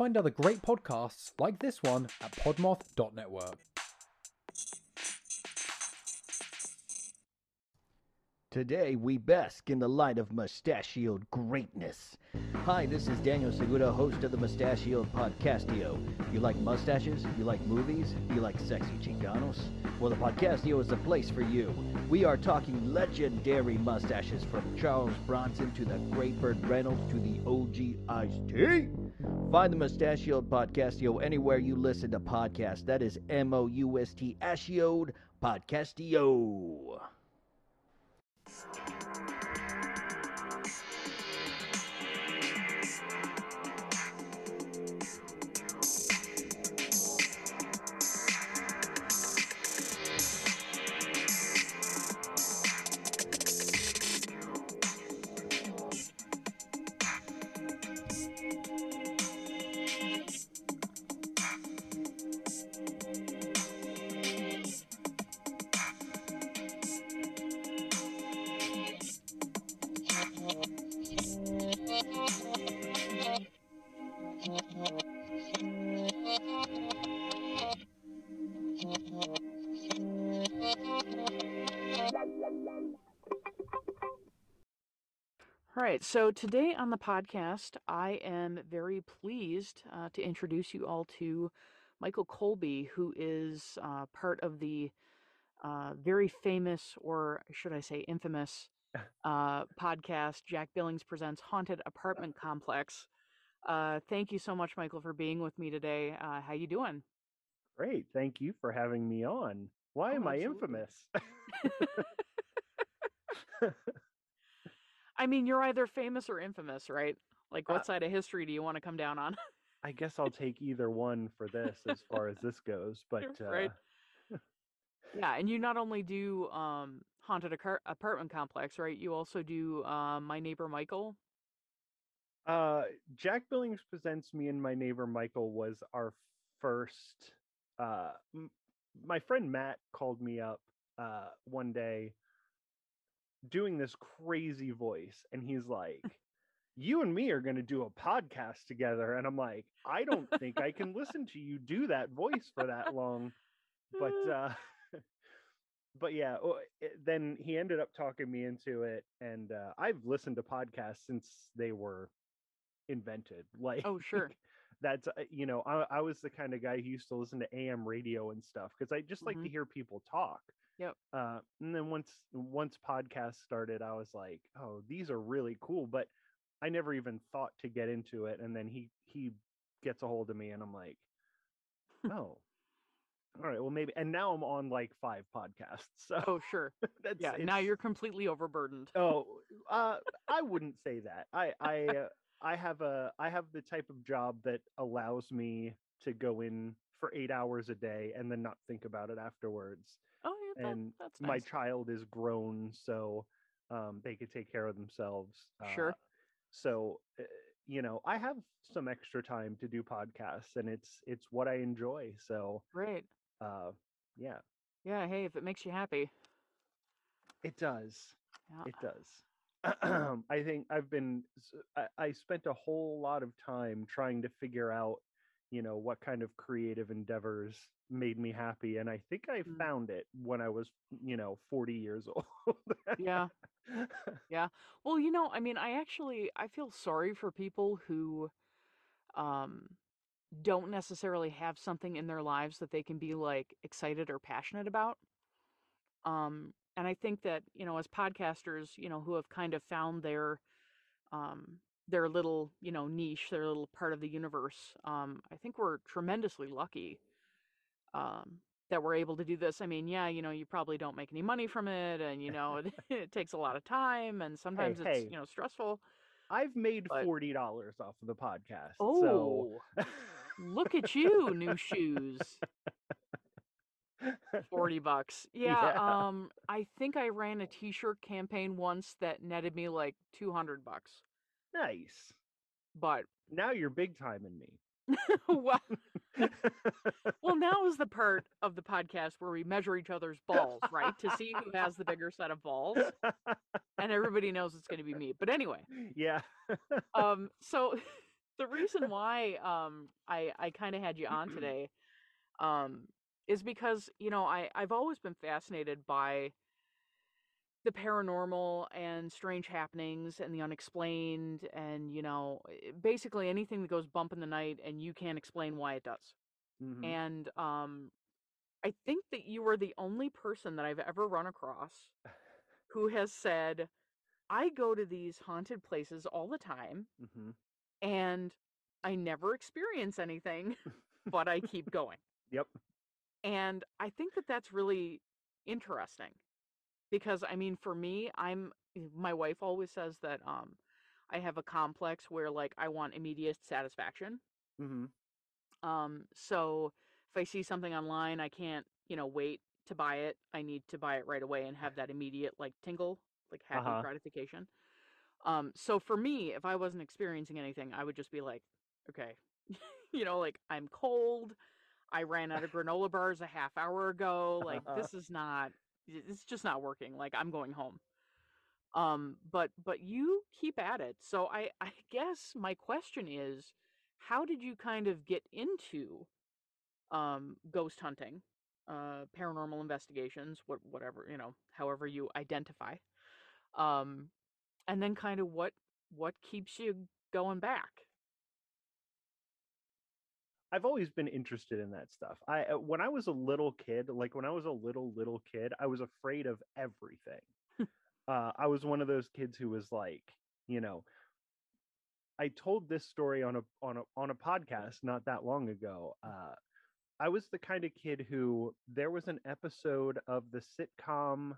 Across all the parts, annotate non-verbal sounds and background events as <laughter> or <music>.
Find other great podcasts like this one at podmoth.network. Today, we bask in the light of mustachioed greatness. Hi, this is Daniel Segura, host of the Moustachioed Podcastio. You like mustaches? You like movies? You like sexy Chicanos? Well, the Podcastio is the place for you. We are talking legendary mustaches from Charles Bronson to the Great Burt Reynolds to the OG Ice-T. Find the Moustachioed Podcastio anywhere you listen to podcasts. That is M-O-U-S-T Ashioed Podcastio. All right, so today on the podcast, I am very pleased uh, to introduce you all to Michael Colby, who is uh, part of the uh, very famous, or should I say infamous, <laughs> uh, podcast Jack Billings Presents Haunted Apartment <laughs> Complex. Uh, thank you so much, Michael, for being with me today. Uh, how you doing? Great. Thank you for having me on. Why Oh, am I infamous? <laughs> I mean, you're either famous or infamous, right? Like, what Uh, side of history do you want to come down on? I guess I'll take either one for this as far as this goes, <laughs> but uh, Right. <laughs> Yeah, and you not only do um haunted Acar- apartment complex, right? You also do um my neighbor Michael. uh, Jack Billings presents me and my neighbor Michael was our first. Uh, m- my friend Matt called me up uh, one day doing this crazy voice, and he's like, You and me are going to do a podcast together. And I'm like, I don't think I can listen to you do that voice for that long. but <laughs> uh <laughs> but yeah then he ended up talking me into it and uh i've listened to podcasts since they were invented like <laughs> Oh, sure. that's uh, you know I, I was the kind of guy who used to listen to am radio and stuff because i just like to Mhm. hear people talk Yep. uh and then once once podcasts started i was like oh these are really cool but i never even thought to get into it and then he he gets a hold of me and i'm like <laughs> oh all right well maybe and now i'm on like five podcasts <laughs> so Oh, sure. that's Yeah, now you're completely overburdened. oh uh i wouldn't say that i <laughs> i uh, i have a i have the type of job that allows me to go in for eight hours a day and then not think about it afterwards Oh, that, and that's my child is grown so um they could take care of themselves Sure. uh, so uh, you know i have some extra time to do podcasts and it's it's what i enjoy so Great. uh yeah Yeah, hey, if it makes you happy. it does Yeah. It does. <clears throat> I think I've been, I spent a whole lot of time trying to figure out, you know, what kind of creative endeavors made me happy. And I think I Mm. found it when I was, you know, 40 years <laughs> old. Yeah. Yeah. Well, you know, I mean, I actually I feel sorry for people who um don't necessarily have something in their lives that they can be like excited or passionate about. Um and I think that, you know, as podcasters, you know, who have kind of found their um their little, you know, niche, their little part of the universe, um I think we're tremendously lucky um that we're able to do this. I mean, yeah, you know, you probably don't make any money from it and you know, it, <laughs> <laughs> it takes a lot of time and sometimes it's, hey. you know, stressful. I've made But- $40 off of the podcast. So Oh, <laughs> look at you, new shoes. 40 bucks. Yeah, Yeah. um I think I ran a t-shirt campaign once that netted me like 200 bucks. Nice. But Now you're big time in me. <laughs> well, <laughs> well now is the part of the podcast where we measure each other's balls, right? To see who has the bigger set of balls. And everybody knows it's going to be me. But anyway, yeah. um so <laughs> the reason why um I I kind of had you on <clears throat> today um is because you know I I've always been fascinated by the paranormal and strange happenings and the unexplained and you know eh, basically anything that goes bump in the night and you can't explain why it does. Mhm. And um I think that you are the only person that I've ever run across <laughs> who has said I go to these haunted places all the time Mhm. and I never experience anything, <laughs> but I keep <laughs> going. Yep. And I think that that's really interesting because I mean, for me, I'm eh, my wife always says that um I have a complex where like I want immediate satisfaction. Mhm. Um so if I see something online, I can't, you know, wait to buy it. I need to buy it right away and have that immediate like tingle, like happy Uh-huh. gratification. Um so for me, if I wasn't experiencing anything, I would just be like, okay, <laughs> you know, like I'm cold. I ran out of <laughs> granola bars a half hour ago. Like this is not it's just not working. Like I'm going home. Um but but you keep at it. So I <laughs> I guess my question is how did you kind of get into um ghost hunting, uh paranormal investigations, what whatever, you know, however you identify. Um and then kind of what what keeps you going back? I've always been interested in that stuff. I uh, when I was a little kid, like when I was a little little kid, I was afraid of everything. <laughs> uh, I was one of those kids who was like, you know, I told this story on a on a on a podcast not that long ago. Uh, I was the kind of kid who there was an episode of the sitcom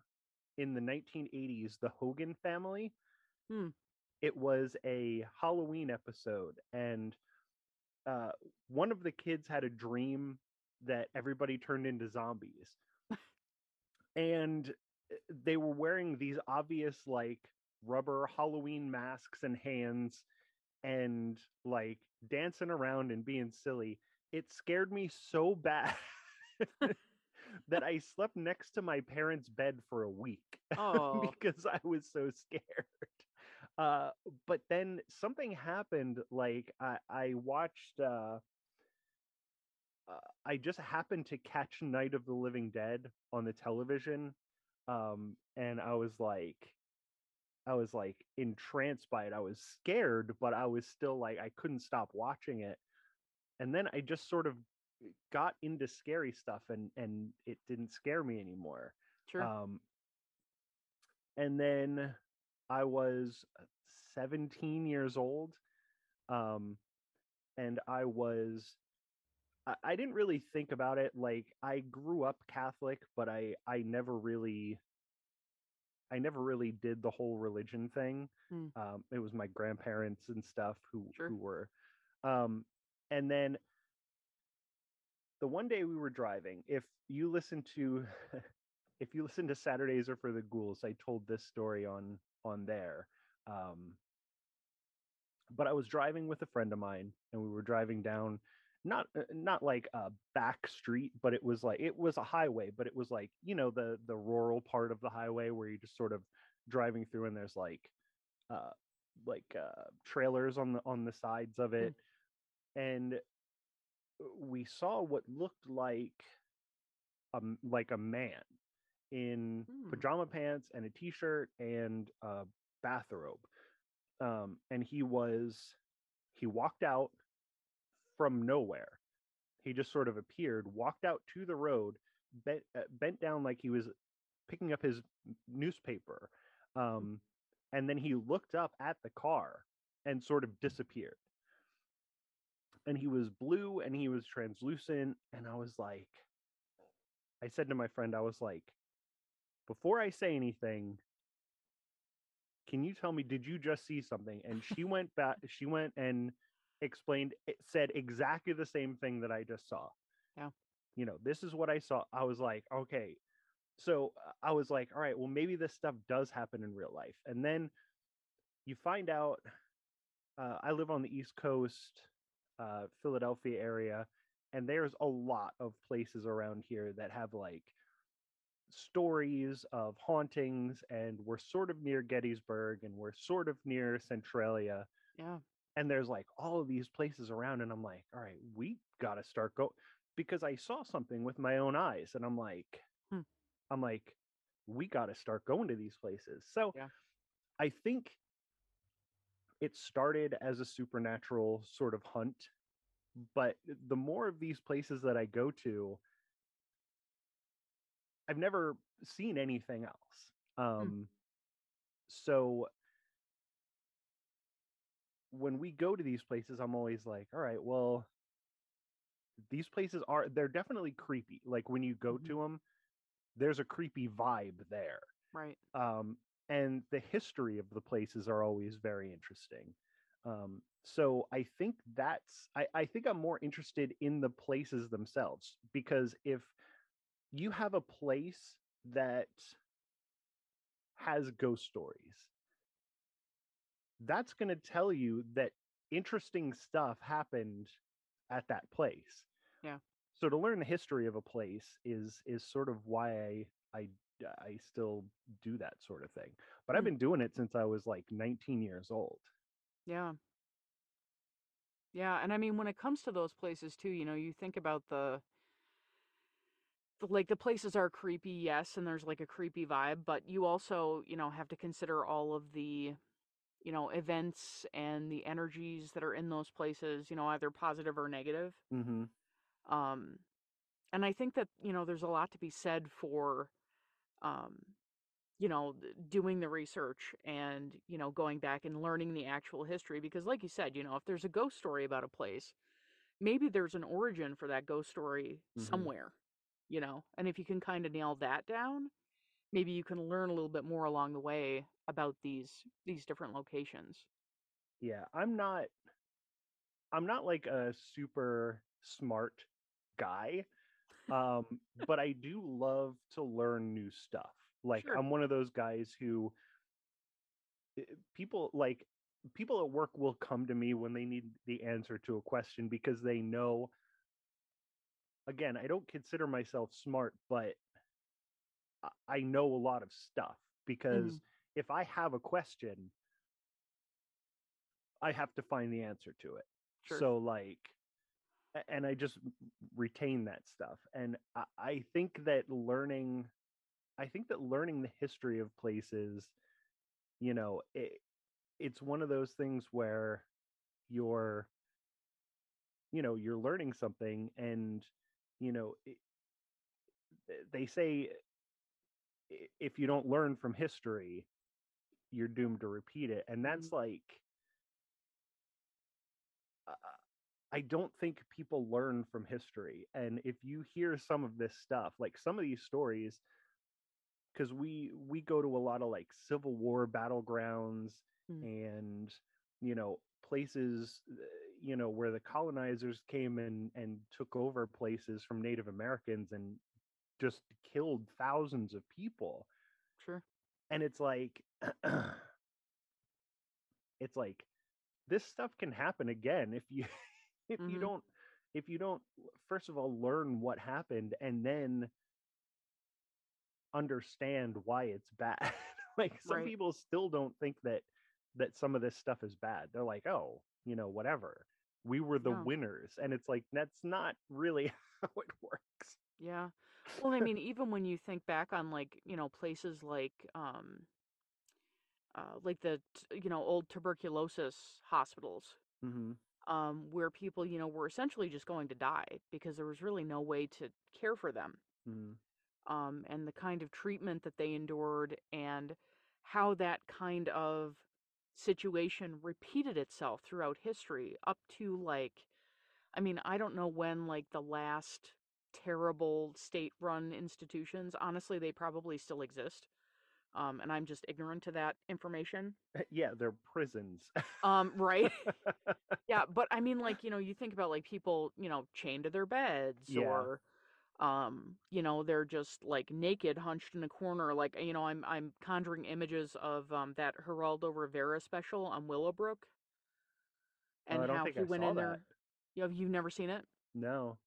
in the 1980s, The Hogan Family. Hmm. It was a Halloween episode, and uh, one of the kids had a dream that everybody turned into zombies, and uh, they were wearing these obvious like rubber Halloween masks and hands, and like dancing around and being silly. It scared me so bad <laughs> that I slept next to my parents' bed for a week Oh. <laughs> because I was so scared. Uh, but then something happened. Like I, I watched. Uh, uh, I just happened to catch Night of the Living Dead on the television, um, and I was like, I was like entranced by it. I was scared, but I was still like I couldn't stop watching it. And then I just sort of got into scary stuff, and and it didn't scare me anymore. Sure. Um, and then I was uh, 17 years old, um, and I was. I, I didn't really think about it. Like I grew up Catholic, but I I never really. I never really did the whole religion thing. Hmm. Um, it was my grandparents and stuff who Sure. who were, um, and then the one day we were driving. If you listen to <laughs> if you listen to Saturdays are for the Ghouls, I told this story on on there. Um, but I was driving with a friend of mine, and we were driving down not uh, not like a back street, but it was like it was a highway, but it was like you know the the rural part of the highway where you just sort of driving through, and there's like uh like uh trailers on the on the sides of it, and we saw what looked like a m- like a man in Hmm. pajama pants and a t-shirt and a bathrobe um and he was he walked out from nowhere. He just sort of appeared walked out to the road bent uh, bent down like he was picking up his newspaper um and then he looked up at the car and sort of disappeared. And he was blue and he was translucent and i was like i said to my friend i was like before i say anything can you tell me did you just see something? And <laughs> she went back she went and explained it said exactly the same thing that i just saw. Yeah. you know this is what i saw. I was like okay. So uh, i was like all right well maybe this stuff does happen in real life. And then you find out uh, i live on the east coast uh, philadelphia area and there's a lot of places around here that have like stories of hauntings and we're sort of near gettysburg and we're sort of near centralia yeah. and there's like all of these places around and i'm like all right we gotta start go because i saw something with my own eyes and i'm like Hmm. i'm like we gotta start going to these places so Yeah. i think it started as a supernatural sort of hunt but the more of these places that i go to i've never seen anything else um so when we go to these places i'm always like all right well these places are they're definitely creepy like when you go Mhm. to them there's a creepy vibe there Right. um, and the history of the places are always very interesting. Um, so I think that's I, I think I'm more interested in the places themselves because if you have a place that has ghost stories, that's going to tell you that interesting stuff happened at that place. Yeah. So to learn the history of a place is is sort of why I I I still do that sort of thing. But I've Hmm. been doing it since I was like 19 years old. Yeah. Yeah, and I mean when it comes to those places too, you know, you think about the like the places are creepy, yes, and there's like a creepy vibe, but you also, you know, have to consider all of the, you know, events and the energies that are in those places, you know, either positive or negative. Mm-hmm. Um and I think that, you know, there's a lot to be said for um you know, doing the research and, you know, going back and learning the actual history because like you said, you know, if there's a ghost story about a place, maybe there's an origin for that ghost story Mhm. somewhere, you know. And if you can kind of nail that down, maybe you can learn a little bit more along the way about these these different locations. Yeah, I'm not I'm not like a super smart guy. Um, <laughs> but I do love to learn new stuff. Like Sure. I'm one of those guys who people like people at work will come to me when they need the answer to a question because they know again, I don't consider myself smart, but I- know a lot of stuff because mm-hmm. if I have a question, I have to find the answer to it. Sure. So like and I just retain that stuff. And I, I think that learning I think that learning the history of places, you know, it, it's one of those things where you're you know, you're learning something and you know, it, they say if you don't learn from history, you're doomed to repeat it. And that's like uh, I don't think people learn from history. And if you hear some of this stuff, like some of these stories, because we we go to a lot of like Civil War battlegrounds Mm. and you know places uh, you know where the colonizers came and and took over places from Native Americans and just killed thousands of people Sure. and it's like <clears throat> it's like this stuff can happen again if you <laughs> if you Mhm. don't if you don't first of all learn what happened and then understand why it's bad <laughs> like some Right. people still don't think that that some of this stuff is bad they're like oh you know whatever we were the No. winners and it's like that's not really <laughs> how it works Yeah. Well, I mean, <laughs> even when you think back on like, you know, places like um uh like the you know, old tuberculosis hospitals mm-hmm. um where people, you know, were essentially just going to die because there was really no way to care for them. Mm-hmm. Um and the kind of treatment that they endured and how that kind of situation repeated itself throughout history up to like I mean, I don't know when like the last terrible state-run institutions, honestly, they probably still exist. Um, and I'm just ignorant to that information. yeah they're prisons Um, right? <laughs> yeah, but I mean, like, you know, you think about like people, you know, chained to their beds Yeah. or um, you know, they're just like naked, hunched in a corner. Like, you know, I'm I'm conjuring images of um that Geraldo Rivera special on Willowbrook. Oh, And don't how he I went in that. there. You have you've never seen it? no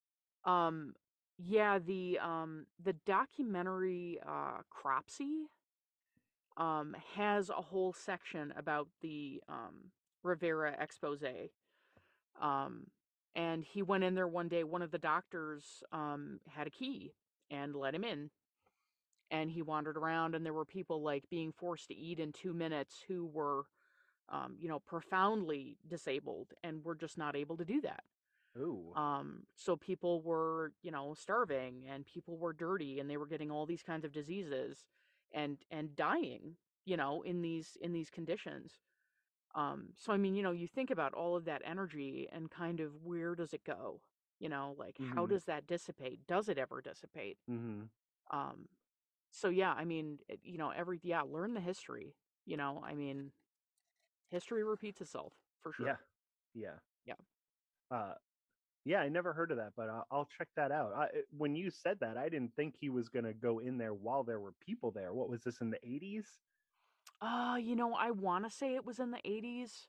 Um, yeah, the um the documentary uh Cropsy um has a whole section about the um Rivera expose. Um, and he went in there one day. One of the doctors um, had a key and let him in. And he wandered around, and there were people like being forced to eat in two minutes who were, um, you know, profoundly disabled and were just not able to do that. Ooh. Um, so people were, you know, starving and people were dirty and they were getting all these kinds of diseases and and dying, you know, in these in these conditions. Um, so I mean, you know, you think about all of that energy and kind of where does it go? You know, like how Mhm. does that dissipate? Does it ever dissipate? mm-hmm. Um, so yeah, I mean, it- you know, every yeah, learn the history. You know, I mean, history repeats itself for sure. Yeah. Yeah. Yeah. Uh, yeah, I never heard of that, but I'll, I'll check that out. I, when you said that, I didn't think he was going to go in there while there were people there. What was this in the 80s? Uh, you know, I want to say it was in the 80s.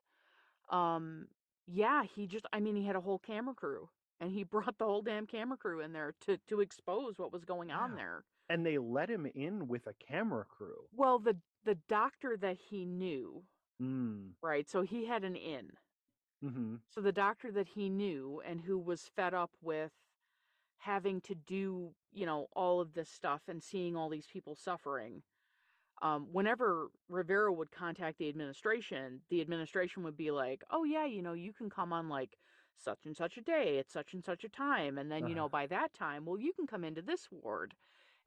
Um, yeah, he just I mean, he had a whole camera crew and he <laughs> brought the whole damn camera crew in there to to expose what was going on Wow. there. And they let him in with a camera crew. Well, the the doctor that he knew, Mm. right? So he had an in. Mm-hmm. So the doctor that he knew and who was fed up with having to do, you know, all of this stuff and seeing all these people suffering. Um, whenever Rivera would contact the administration, the administration would be like, "Oh yeah, you know, you can come on like such and such a day at such and such a time, and then you know Uh-huh. by that time, well, you can come into this ward,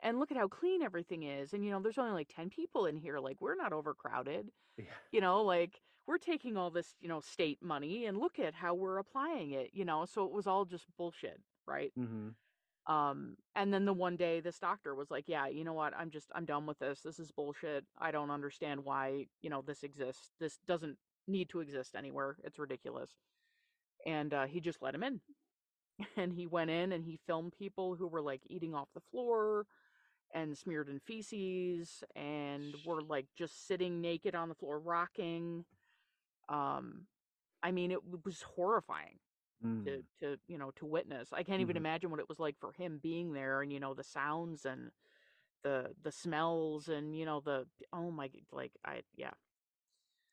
and look at how clean everything is, and you know, there's only like ten people in here, like we're not overcrowded, Yeah. you know, like we're taking all this, you know, state money, and look at how we're applying it, you know, so it was all just bullshit, right? Mm-hmm. Um, and then the one day this doctor was like, Yeah, you know what? I'm just, I'm done with this. This is bullshit. I don't understand why, you know, this exists. This doesn't need to exist anywhere. It's ridiculous. And uh, he just let him in. <laughs> And he went in and he filmed people who were like eating off the floor and smeared in feces and were like just sitting naked on the floor, rocking. Um, I mean, it was horrifying Mm. to to you know to witness. I can't even Mhm. imagine what it was like for him being there and you know the sounds and the the smells and you know the oh my like I yeah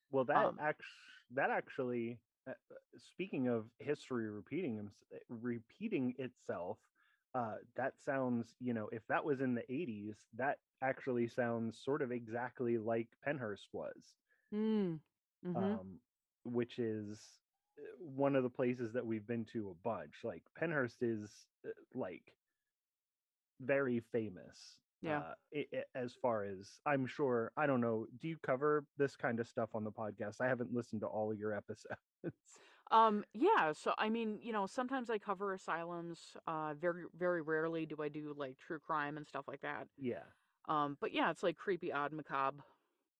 Well, that Um, act that actually, uh, uh, speaking of history repeating uh, repeating itself, uh, that sounds you know if that was in the '80s, that actually sounds sort of exactly like Pennhurst was, mm. hmm um, which is one of the places that we've been to a bunch. Like Pennhurst is uh, like very famous. Yeah. Uh, i i as far as I'm sure, I don't know. Do you cover this kind of stuff on the podcast? I haven't listened to all of your episodes. um yeah so I mean you know sometimes I cover asylums uh very very rarely do I do like true crime and stuff like that yeah, um but yeah it's like creepy odd macabre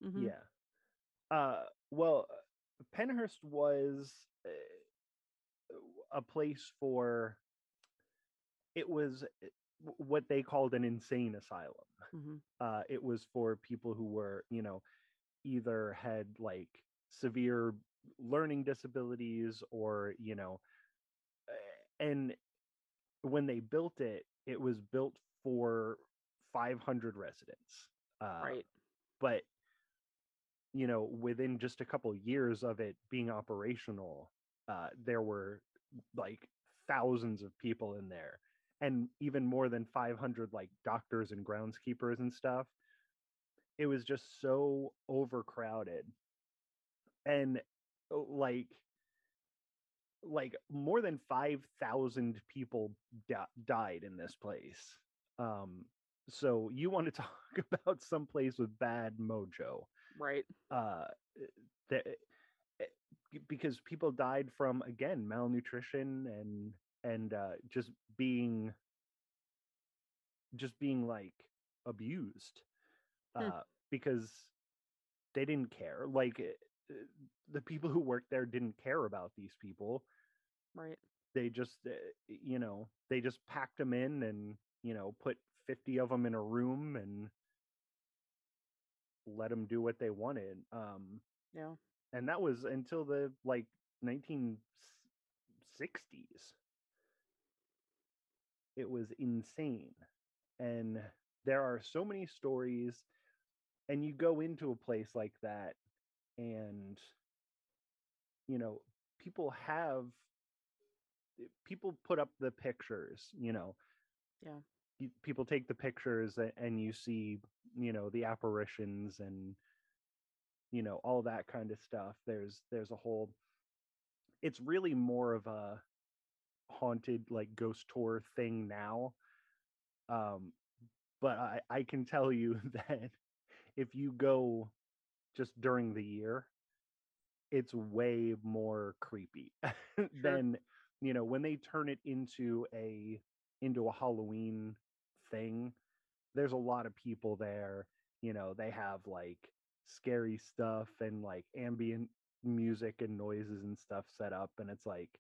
Mm-hmm. yeah. Uh, well, Pennhurst was a place for. It was uh, what they called an insane asylum. hmm uh, it was for people who were you know either had like severe learning disabilities or you know uh, and when they built it it was built for 500 residents uh, right but you know within just a couple years of it being operational uh, there were like thousands of people in there and even more than 500 like doctors and groundskeepers and stuff it was just so overcrowded. And uh, like like more than 5000 people di- died in this place. Um so you want to <laughs> talk about some place with bad mojo. Right. Uh that because people died from again malnutrition and and uh just being just being like abused Hmm. uh because they didn't care like uh, the people who worked there didn't care about these people. Right. They just uh, you know they just packed them in and you know put 50 of them in a room and let them do what they wanted um yeah and that was until the like 1960s it was insane and there are so many stories and you go into a place like that and you know, people have eh, people put up the pictures, you know. Yeah. People take the pictures and you see, you know, the apparitions and you know, all that kind of stuff. There's there's a whole it's really more of a haunted like ghost tour thing now. Um but I I can tell you <laughs> that if you go just during the year, it's way more creepy <laughs> than you know when they turn it into a into a Halloween thing. There's a lot of people there. You know, they have like scary stuff and like ambient music and noises and stuff set up, and it's like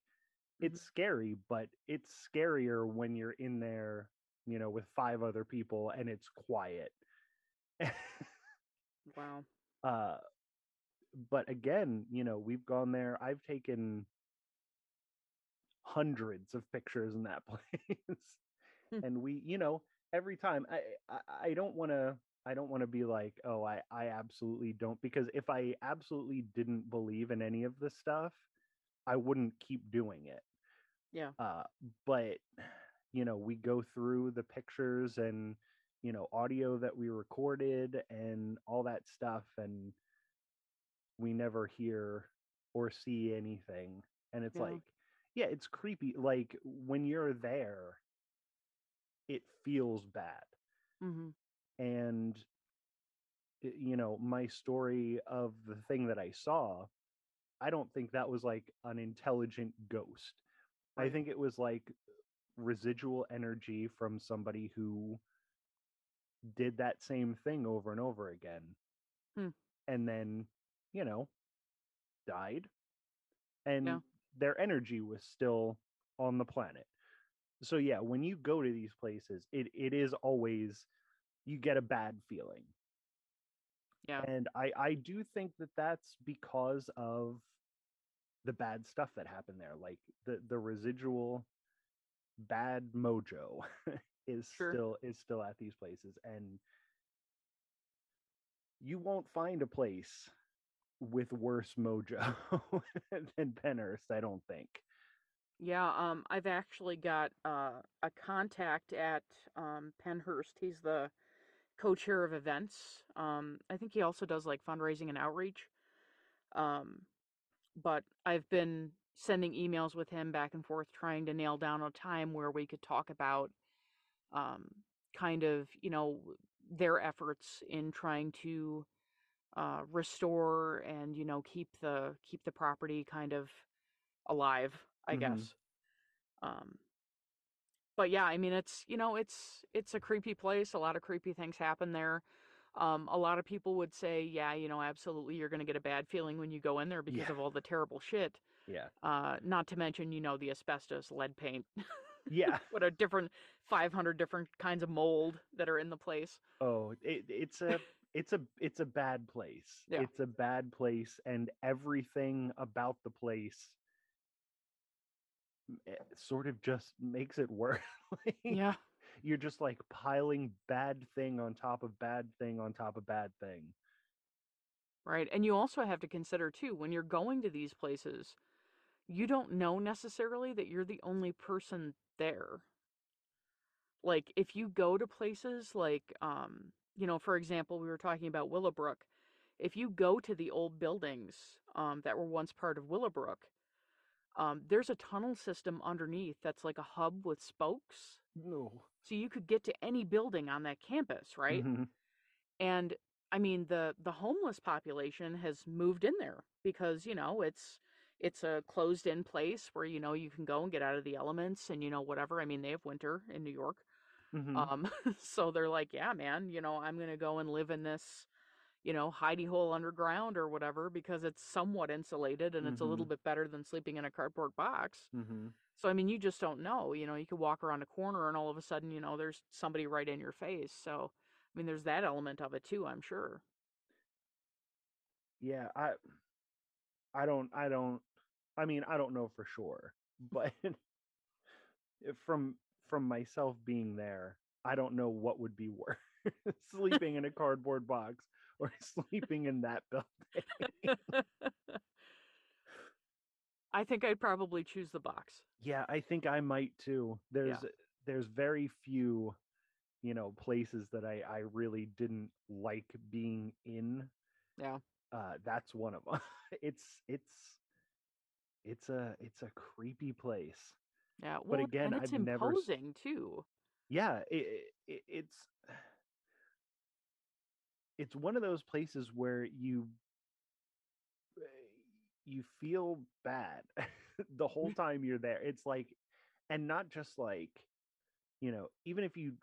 it's scary, but it's scarier when you're in there, you know, with five other people and it's quiet. Wow. <laughs> uh but again you know we've gone there i've taken hundreds of pictures in that <laughs> place Hmm. and we you know every time i i, I don't want to i don't want to be like oh i i absolutely don't because if i absolutely didn't believe in any of this stuff i wouldn't keep doing it Yeah. uh but you know we go through the pictures and you know audio that we recorded and all that stuff and we never hear or see anything and it's Yeah. like yeah it's creepy like when you're there it feels bad hmm and you know my story of the thing that i saw i don't think that was like an intelligent ghost i think it was like residual energy from somebody who did that same thing over and over again Hmm. and then you know died and Yeah. their energy was still on the planet so yeah when you go to these places it, it is always you get a bad feeling Yeah. and i i do think that that's because of the bad stuff that happened there like the the residual bad mojo <laughs> is Sure. still is still at these places and you won't find a place with worse mojo <laughs> than Pennhurst, I don't think. Yeah, um, I've actually got uh, a contact at um, Pennhurst. He's the co-chair of events. Um, I think he also does like fundraising and outreach. Um, but I've been sending emails with him back and forth, trying to nail down a time where we could talk about um, kind of, you know, their efforts in trying to uh, restore and you know keep the keep the property kind of alive, I Mhm. guess. Um, but yeah, I mean it's you know it's it's a creepy place. A lot of creepy things happen there. Um, a lot of people would say, yeah, you know, absolutely, you're going to get a bad feeling when you go in there because Yeah. of all the terrible shit. Yeah. Uh, not to mention, you know, the asbestos, lead paint, Yeah. <laughs> what a different 500 different kinds of mold that are in the place. Oh, it, it's a <laughs> it's a it's a bad place. Yeah. It's a bad place and everything about the place sort of just makes it worse. <laughs> Like, Yeah. You're just like piling bad thing on top of bad thing on top of bad thing. Right. And you also have to consider, too, when you're going to these places, you don't know necessarily that you're the only person there. Like, if you go to places like, um, you know, for example, we were talking about Willowbrook. If you go to the old buildings um, that were once part of Willowbrook, um, there's a tunnel system underneath that's like a hub with spokes. No. So you could get to any building on that campus, right? Mhm. and i mean the the homeless population has moved in there because you know it's it's a closed in place where you know you can go and get out of the elements and you know whatever i mean they have winter in new york Mhm. um <laughs> so they're like yeah man you know i'm going to go and live in this you know hidey hole underground or whatever because it's somewhat insulated and it's a little Mhm. bit better than sleeping in a cardboard box Mhm. so i mean you just don't know you know you could walk around a corner and all of a sudden you know there's somebody right in your face so i mean there's that element of it too i'm sure yeah i i don't i don't i mean i don't know for sure but <laughs> from from myself being there i don't know what would be worse <laughs> <laughs> sleeping in a cardboard box <laughs> or sleeping in that building I think I'd probably choose the box. Yeah, I think I might too. There's there's very few, you know, places that I I really didn't like being in. Yeah. Uh that's one of them. <laughs> it's it's it's a it's a creepy place. Yeah. But again, it's I've never imposing too. Yeah, it, it, it's it's one of those places where you uh, you feel bad <laughs> the whole time you're there. It's like, and not just like, you know, even if you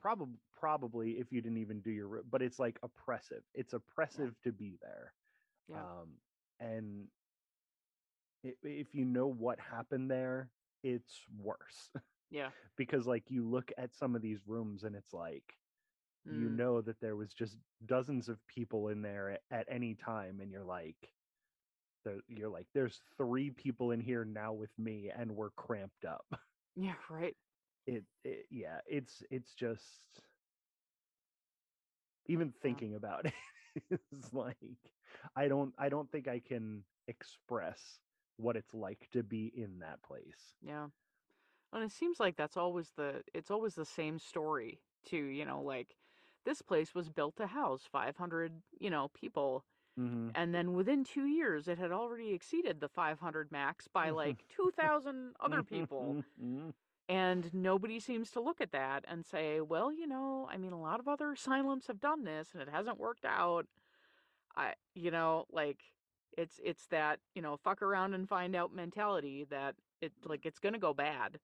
probably probably if you didn't even do your, but it's like oppressive. It's oppressive to be there. Yeah. Um, and if you know what happened there, it's worse Yeah. <laughs> because like you look at some of these rooms and it's like you Mm. know that there was just dozens of people in there at, at any time and you're like you're like there's three people in here now with me and we're cramped up <laughs> Yeah. Right. it, it yeah it's it's just even thinking about it <laughs> is like i don't i don't think i can express what it's like to be in that place Yeah. And it seems like that's always the it's always the same story too, you know, like this place was built to house 500, you know, people mm-hmm. and then within 2 years it had already exceeded the 500 max by like 2000 other people <laughs> and nobody seems to look at that and say, well, you know, I mean a lot of other asylums have done this and it hasn't worked out. I you know, like it's it's that, you know, fuck around and find out mentality that it like it's going to go bad.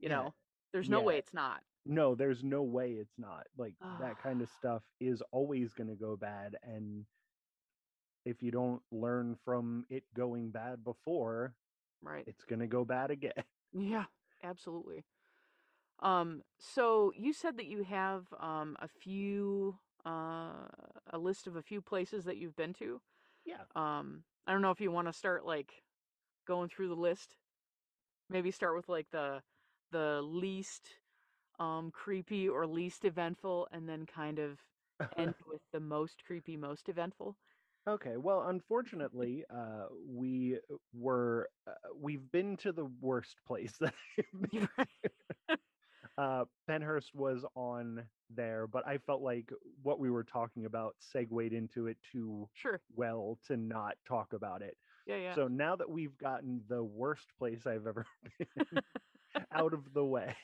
You Yeah. know, there's no way it's not. No there's no way it's not like that kind of stuff is always going to go bad and if you don't learn from it going bad before Right. it's going to go bad again <laughs> Yeah, absolutely. Um, so you said that you have um a few uh a list of a few places that you've been to. yeah Um, I don't know if you want to start like going through the list. Maybe start with like the the least um creepy or least eventful and then kind of end <laughs> with the most creepy, most eventful. okay well <laughs> unfortunately uh we were uh, we've been to the worst place <laughs> that I've been uh pennhurst was on there but i felt like what we were talking about segued into it too Sure. well to not talk about it Yeah, yeah. So now that we've gotten the worst place I've ever been out of the way,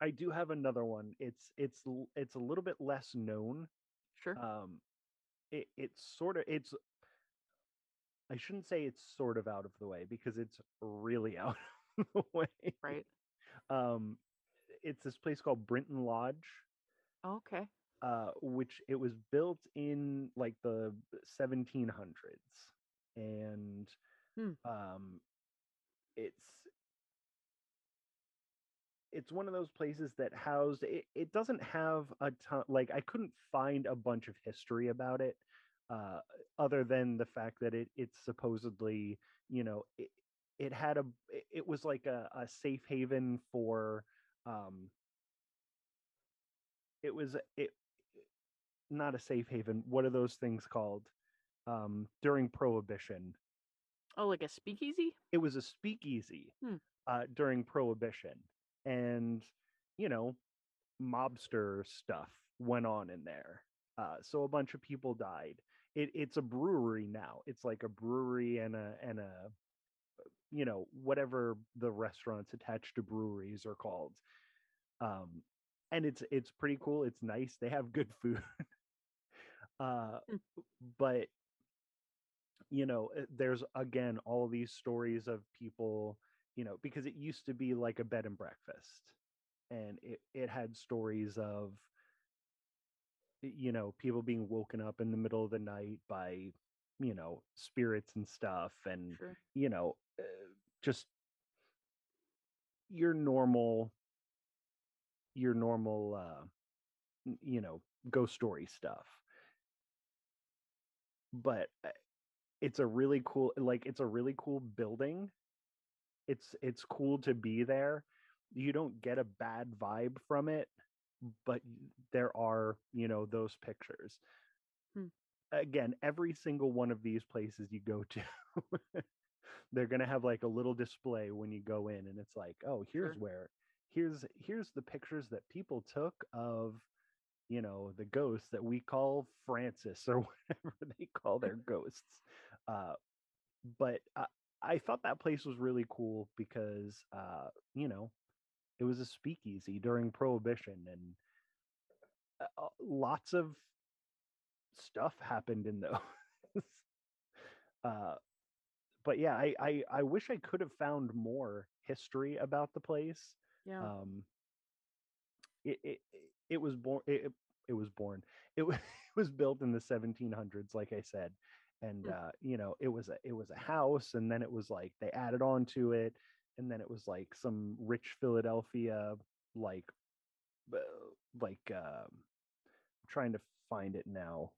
I do have another one. It's it's it's a little bit less known. sure. Um, it, it's sort of it's. I shouldn't say it's sort of out of the way because it's really <laughs> out of the way. right. Um, it's this place called Brinton Lodge. Okay. uh, which it was built in like the 1700s, and Hmm. um, it's it's one of those places that housed it, it doesn't have a ton like i couldn't find a bunch of history about it uh other than the fact that it it's supposedly you know it, it had a it- was like a, a safe haven for um it was it not a safe haven what are those things called um during prohibition Oh, like a speakeasy? it was a speakeasy Hmm. uh, during prohibition and you know mobster stuff went on in there uh, so a bunch of people died. It, it's a brewery now. It's like a brewery and a and a you know whatever the restaurants attached to breweries are called um and it's it's pretty cool. It's nice. They have good <laughs> food. Uh Hmm. but you know uh, there's again all these stories of people you know because it used to be like a bed and breakfast and it, it had stories of you know people being woken up in the middle of the night by you know spirits and stuff and Sure. you know uh, just your normal your normal uh you know ghost story stuff but uh, it's a really cool like it's a really cool building it's it's cool to be there you don't get a bad vibe from it but there are you know those pictures Hmm. again, every single one of these places you go to, <laughs> they're gonna have like a little display when you go in, and it's like, oh, here's Sure. where, here's here's the pictures that people took of, you know, the ghosts that we call Francis <laughs> or whatever they call their ghosts. Uh, but I, I thought that place was really cool because, uh, you know, it was a speakeasy during Prohibition, and uh, lots of stuff happened in those. <laughs> uh, but yeah, I, I I wish I could have found more history about the place. Yeah. Um, it it it was born it, it- it was born it was <laughs> it was built in the 1700s, like I said, and Hmm. uh, you know it was a it was a house, and then it was like they added on to it, and then it was like some rich Philadelphia like uh, like um, I'm trying to find it now.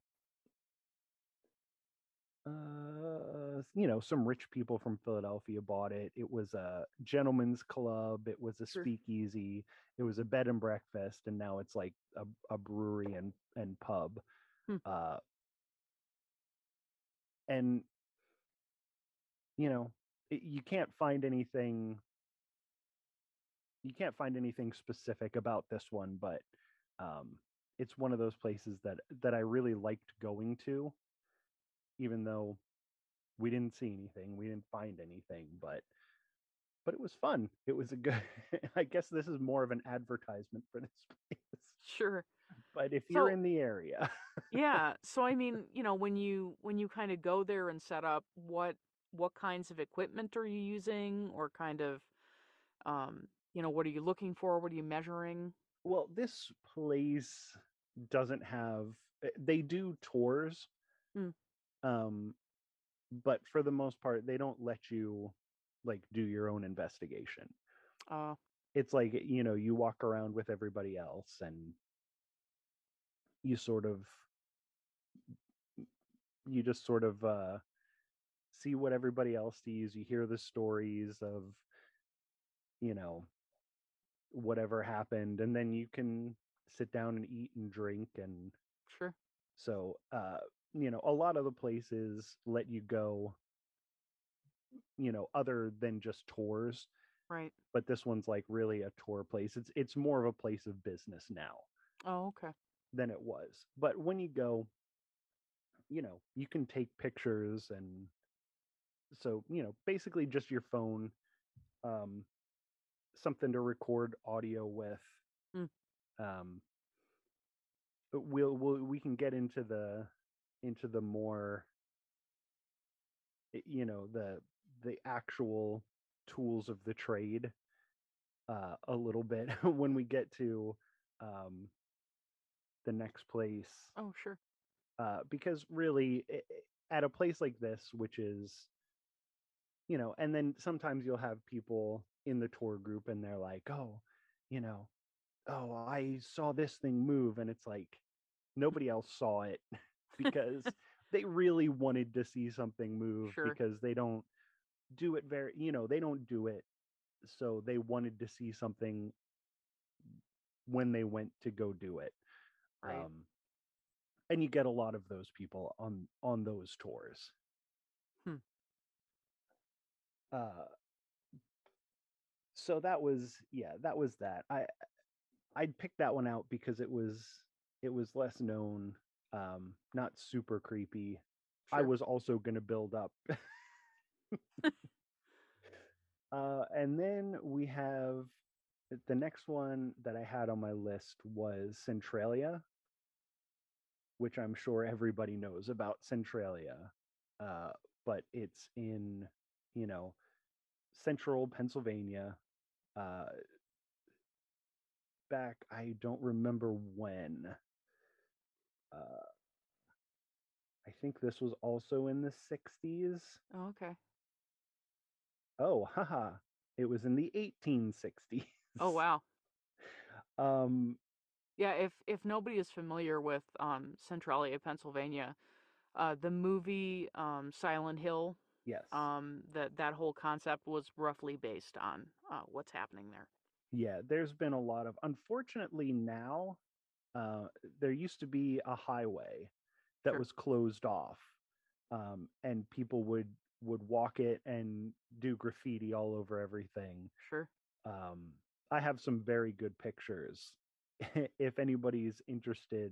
Uh, you know, some rich people from Philadelphia bought it. It was a gentleman's club. It was a Sure. speakeasy. It was a bed and breakfast, and now it's like a, a brewery and and pub. Hmm. Uh, and you know, it, you can't find anything. You can't find anything specific about this one, but um, it's one of those places that that I really liked going to, even though we didn't see anything, we didn't find anything, but but it was fun. It was a good. <laughs> I guess this is more of an advertisement for this <laughs> place. Sure. But if you're in the area, yeah <laughs> so i mean you know when you when you kind of go there and set up what what kinds of equipment are you using or kind of um you know what are you looking for what are you measuring well, this place doesn't have. eh, They do tours, Hmm. um, but for the most part, they don't let you like do your own investigation. uh it's like you know you walk around with everybody else and you sort of you just sort of uh see what everybody else sees you hear the stories of you know whatever happened and then you can sit down and eat and drink and sure. so uh you know a lot of the places let you go you know other than just tours right. but this one's like really a tour place. It's it's more of a place of business now. Oh okay than it was. But when you go, you know, you can take pictures and so, you know, basically just your phone, um, something to record audio with. Hmm. Um, but we'll, we'll we can get into the into the more you know the the actual tools of the trade uh, a little bit <laughs> when we get to um, the next place oh sure uh, because really i- i- at a place like this which is you know and then sometimes you'll have people in the tour group and they're like oh you know oh i saw this thing move and it's like nobody else saw it <laughs> because <laughs> they really wanted to see something move Sure. because they don't do it very you know they don't do it so they wanted to see something when they went to go do it Right. um and you get a lot of those people on on those tours. Hmm. uh so that was yeah that was that. I i'd picked that one out because it was it was less known um not super creepy. I was also going to build up <laughs> <laughs> uh and then we have the next one that i had on my list was centralia which i'm sure everybody knows about centralia uh but it's in you know central pennsylvania uh back i don't remember when uh i think this was also in the 60s oh, okay. Oh haha it was in the 1860s oh wow. <laughs> Um Yeah, if if nobody is familiar with um Centralia, Pennsylvania, uh the movie um Silent Hill, yes um that that whole concept was roughly based on uh what's happening there. yeah there's been a lot of unfortunately now uh there used to be a highway that Sure. was closed off um, and people would would walk it and do graffiti all over everything Sure. um, i have some very good pictures <laughs> if anybody's interested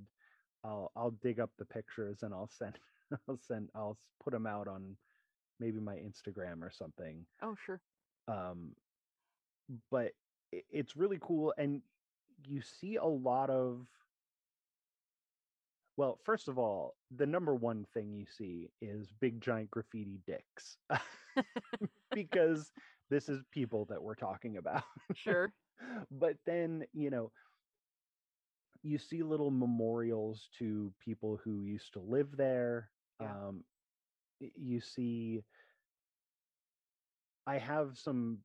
i'll i'll dig up the pictures and i'll send <laughs> i'll send i'll put them out on maybe my instagram or something Oh, sure. um but it's really cool and you see a lot of well first of all the number one thing you see is big giant graffiti dicks <laughs> because this is people that we're talking about Sure. but then you know you see little memorials to people who used to live there Yeah. um you see i have some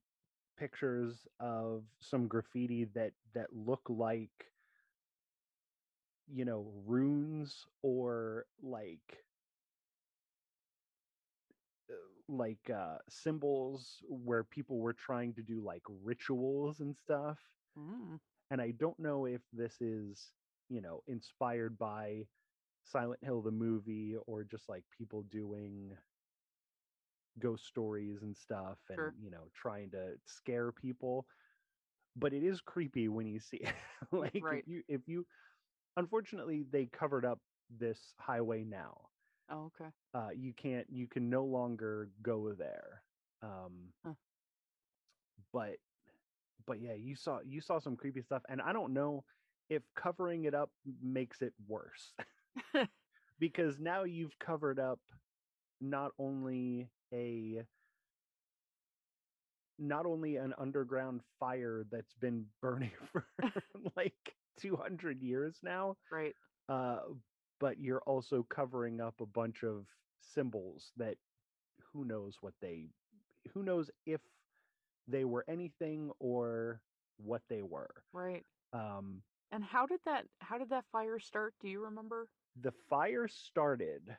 pictures of some graffiti that that look like you know runes or like uh, like uh symbols where people were trying to do like rituals and stuff Mm. And I don't know if this is, you know, inspired by Silent Hill the movie or just like people doing ghost stories and stuff and Sure. you know trying to scare people but it is creepy when you see <laughs> it like Right. if you if you unfortunately they covered up this highway now Oh, okay. uh you can't you can no longer go there um Huh. but but yeah you saw you saw some creepy stuff and i don't know if covering it up makes it worse <laughs> <laughs> because now you've covered up not only a not only an underground fire that's been burning <laughs> for like 200 years now right. uh, but you're also covering up a bunch of symbols that who knows what they who knows if they were anything or what they were Right. um, And how did that how did that fire start? Do you remember? the fire started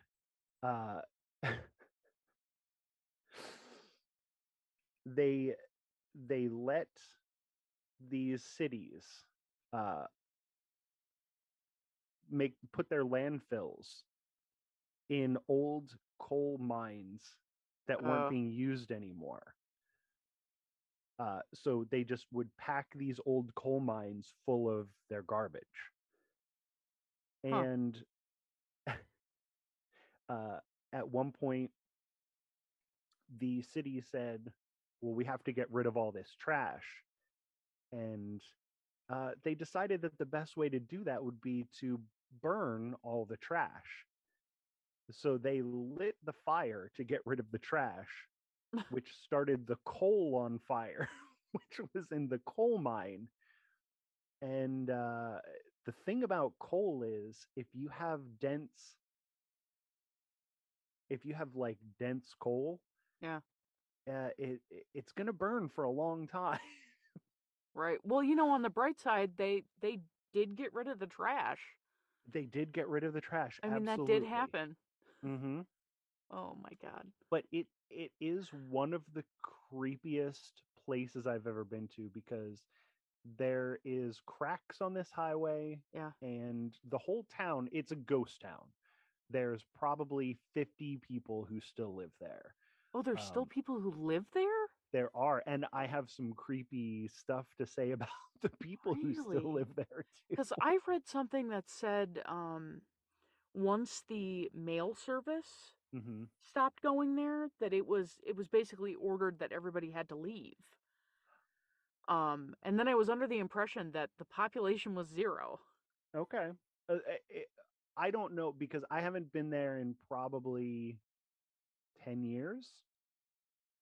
uh, they they let these cities uh, make put their landfills in old coal mines that weren't Uh. being used anymore. Uh, so they just would pack these old coal mines full of their garbage. Huh. And <laughs> uh, at one point, the city said, well, we have to get rid of all this trash. And uh, they decided that the best way to do that would be to burn all the trash. So they lit the fire to get rid of the trash, which started the coal on fire, <laughs> which was in the coal mine. And uh, the thing about coal is if you have dense, if you have like dense coal, Yeah. uh, it, it it's gonna burn for a long time. Right. Well, you know, on the bright side, they they did get rid of the trash. they did get rid of the trash. I mean, that did happen. Mm-hmm. Oh my god. But it it is one of the creepiest places I've ever been to because there is cracks on this highway. Yeah. And the whole town, it's a ghost town. There's probably 50 people who still live there. Oh, there's still Um, people who live there? There are, and I have some creepy stuff to say <laughs> about the people who still live there <laughs> too. Because I've read something that said um, once the mail service hmm stopped going there, that it was it was basically ordered that everybody had to leave. Um, and then I was under the impression that the population was zero. Okay. Uh, eh, eh, I don't know because I haven't been there in probably 10 years.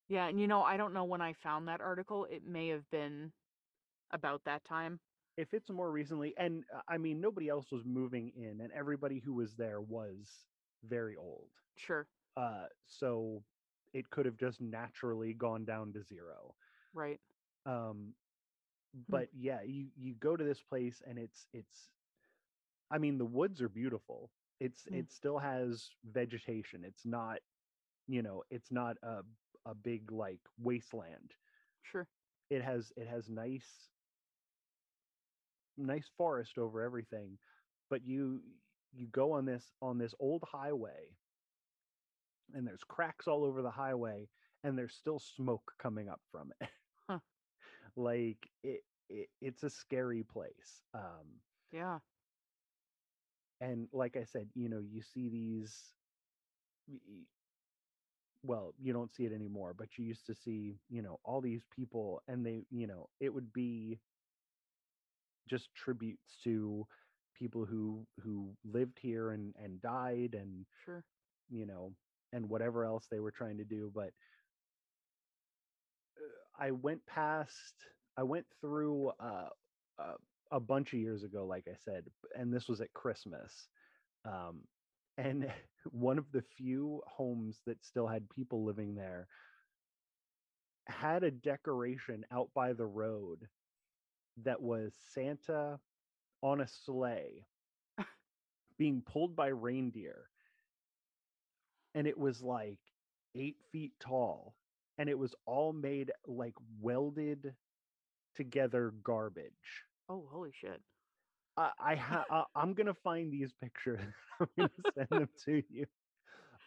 Yeah, and you know, I don't know when I found that article. It may have been about that time. If it's more recently, and uh, I mean, nobody else was moving in, and everybody who was there was very old. Sure. Uh, so it could have just naturally gone down to zero. Right. um but yeah you you go to this place and it's it's i mean the woods are beautiful it's Mm. it still has vegetation it's not you know it's not a a big like wasteland Sure. it has it has nice nice forest over everything but you you go on this on this old highway and there's cracks all over the highway and there's still smoke coming up from it Huh. <laughs> like it, it it's a scary place um Yeah. and like i said you know you see these well you don't see it anymore but you used to see you know all these people and they you know it would be just tributes to people who who lived here and and died and Sure. you know and whatever else they were trying to do but uh, i went past i went through uh, uh a bunch of years ago like i said and this was at christmas um <laughs> and one of the few homes that still had people living there had a decoration out by the road that was santa on a sleigh being pulled by reindeer and it was like eight feet tall and it was all made like welded together garbage Oh, holy shit. I, I ha- <laughs> I, I'm gonna find these pictures. <laughs> I'm gonna send them to you.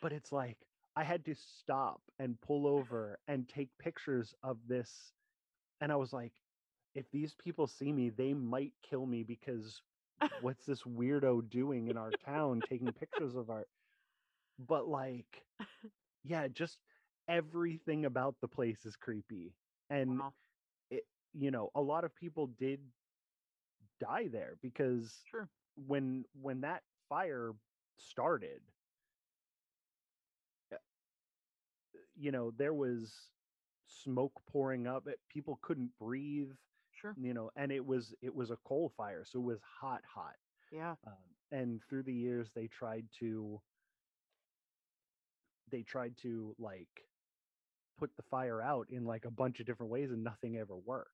But it's like I had to stop and pull over and take pictures of this, and I was like, if these people see me, they might kill me because <laughs> what's this weirdo doing in our town taking pictures of our? But like, yeah, just everything about the place is creepy, and Wow. it you know a lot of people did die there because Sure. when when that fire started uh, you know there was smoke pouring up it, people couldn't breathe Sure. you know and it was it was a coal fire so it was hot hot Yeah. um, and through the years they tried to they tried to like put the fire out in like a bunch of different ways and nothing ever worked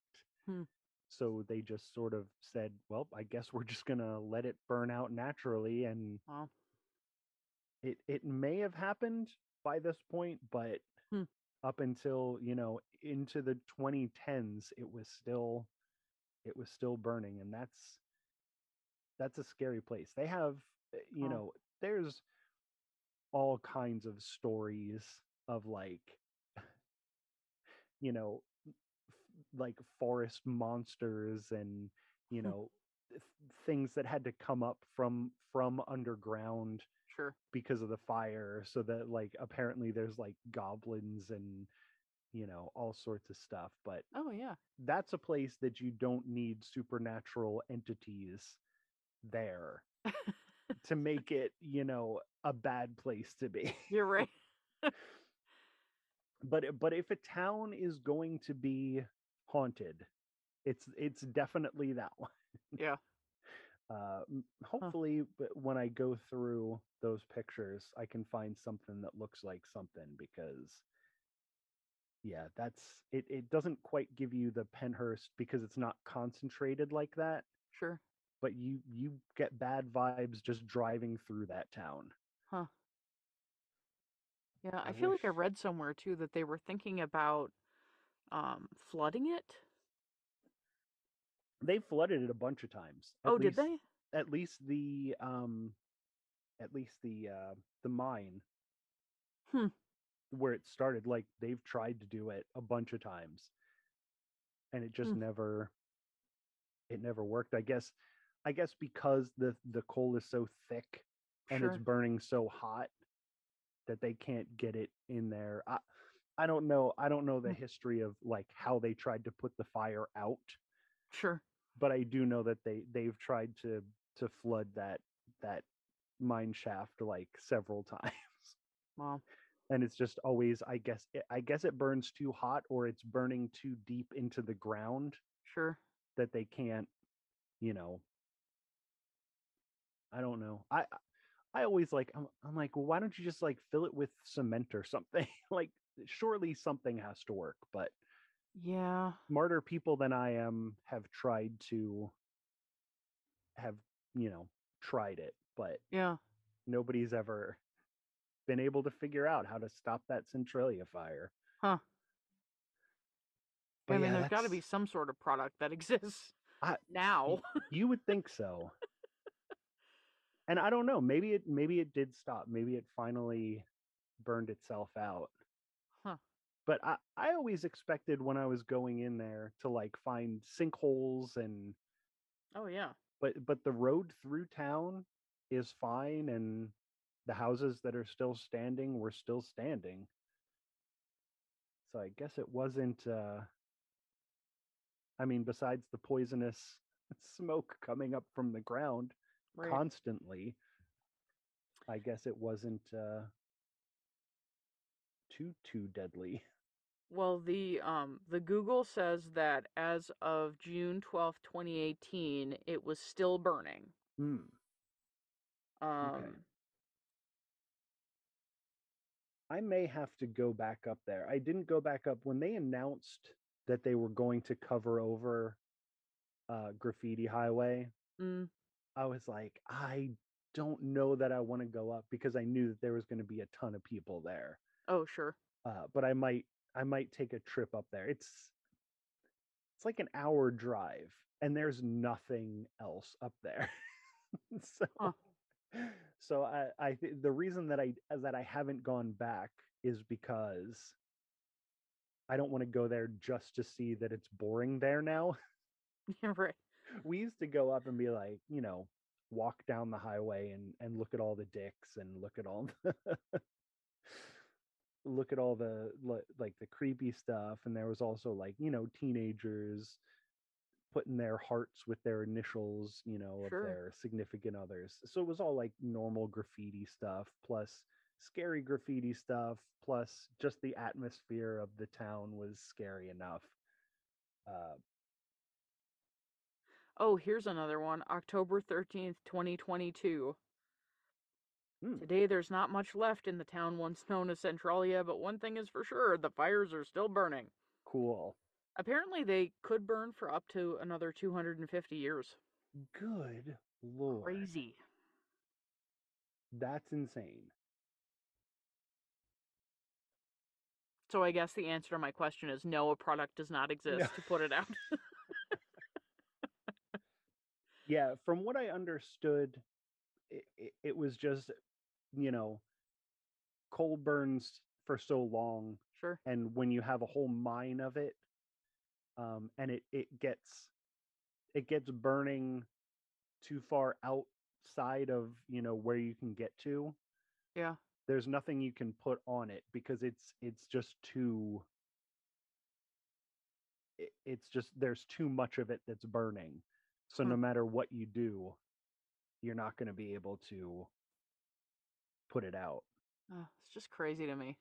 Hmm. so they just sort of said well i guess we're just gonna let it burn out naturally and Wow. it it may have happened by this point but Hmm. up until you know into the 2010s it was still it was still burning and that's that's a scary place they have uh, you Oh. know there's all kinds of stories of like you know f- like forest monsters and you <laughs> know things that had to come up from from underground Sure. because of the fire so that like apparently there's like goblins and you know all sorts of stuff but Oh, yeah. that's a place that you don't need supernatural entities there <laughs> to make it you know a bad place to be <laughs> You're right. but but if a town is going to be haunted it's it's definitely that one Yeah. <laughs> uh hopefully but when i go through those pictures i can find something that looks like something because yeah that's it it doesn't quite give you the pennhurst because it's not concentrated like that Sure. but you you get bad vibes just driving through that town Huh. Yeah. I, I feel like I read somewhere too that they were thinking about um flooding it. they flooded it a bunch of times oh, did they? at least the um at least the uh the mine Hmm. Where it started like they've tried to do it a bunch of times and it just Hmm. never it never worked i guess i guess because the the coal is so thick and Sure. it's burning so hot that they can't get it in there i i don't know i don't know the Hmm. history of like how they tried to put the fire out Sure. but I do know that they they've tried to to flood that that mine shaft like several <laughs> times, Wow. And it's just always I guess it, I guess it burns too hot or it's burning too deep into the ground Sure. that they can't, you know. I don't know. I I always like I'm, I'm like, well, why don't you just like fill it with cement or something? <laughs> like, surely something has to work, but Yeah. smarter people than I am have tried to have, you know, tried it, but Yeah. nobody's ever been able to figure out how to stop that Centralia fire. Huh. But I mean, yeah, there's got to be some sort of product that <laughs> exists I- now. You would think so. <laughs> and I don't know. Maybe it maybe it did stop. Maybe it finally burned itself out. Huh. But I I always expected when I was going in there to like find sinkholes and Oh yeah. but but the road through town is fine and the houses that are still standing were still standing. So I guess it wasn't uh I mean besides the poisonous <laughs> smoke coming up from the ground Right. constantly I guess it wasn't uh too too deadly. <laughs> Well, the um the Google says that as of June twelfth, 2018, it was still burning. Hmm. Um I may have to go back up there. I didn't go back up when they announced that they were going to cover over uh graffiti highway. mm, I was like, I don't know that I want to go up because I knew that there was going to be a ton of people there. oh sure. Uh but I might I might take a trip up there. It's it's like an hour drive and there's nothing else up there. <laughs> so Huh. <laughs> so I I th- the reason that I uh, that I haven't gone back is because I don't want to go there just to see that it's boring there now. <laughs> <laughs> right. we used to go up and be like, you know, walk down the highway and and look at all the dicks and look at all the <laughs> look at all the like the creepy stuff and there was also like, you know, teenagers putting their hearts with their initials, you know, Sure. of their significant others. So it was all like normal graffiti stuff plus scary graffiti stuff plus just the atmosphere of the town was scary enough. Uh Oh, here's another one. October 13th, 2022. Hmm. Today there's not much left in the town once known as Centralia, but one thing is for sure, the fires are still burning. cool. Apparently they could burn for up to another 250 years. Good lord. Crazy. That's insane. So I guess the answer to my question is no, a product does not exist to put it out. Yeah, from what I understood, it, it, it was just, you know, coal burns for so long, sure. and when you have a whole mine of it, um, and it it gets it gets burning too far outside of you know where you can get to. Yeah. There's nothing you can put on it because it's it's just too. it- It's just there's too much of it that's burning. So Hmm. no matter what you do, you're not going to be able to put it out. It's just crazy to me.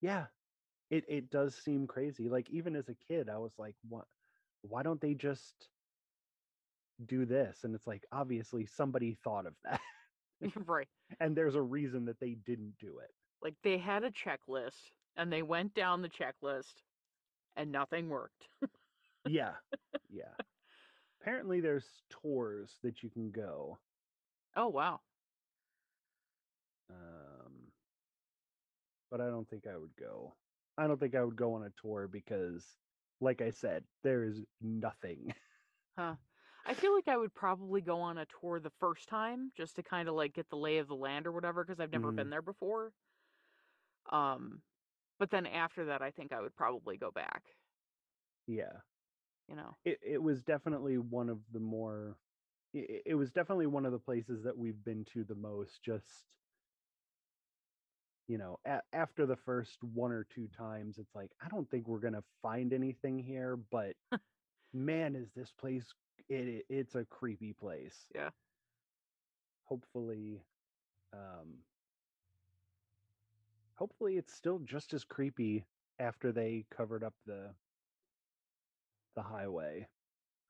Yeah. It it does seem crazy. Like even as a kid, I was like, what why don't they just do this? And it's like obviously somebody thought of that. <laughs> right. and there's a reason that they didn't do it. Like they had a checklist and they went down the checklist and nothing worked. Yeah. <laughs> Yeah. Apparently there's tours that you can go. oh wow. Um but I don't think I would go. I don't think I would go on a tour because like I said, there is nothing. <laughs> Huh. I feel like I would probably go on a tour the first time just to kind of like get the lay of the land or whatever because I've never Mhm. been there before. Um but then after that I think I would probably go back, yeah. you know. It it was definitely one of the more it, it was definitely one of the places that we've been to the most just you know, a- after the first one or two times it's like I don't think we're going to find anything here, but <laughs> man is this place it, it it's a creepy place. Yeah. Hopefully um hopefully it's still just as creepy after they covered up the the highway.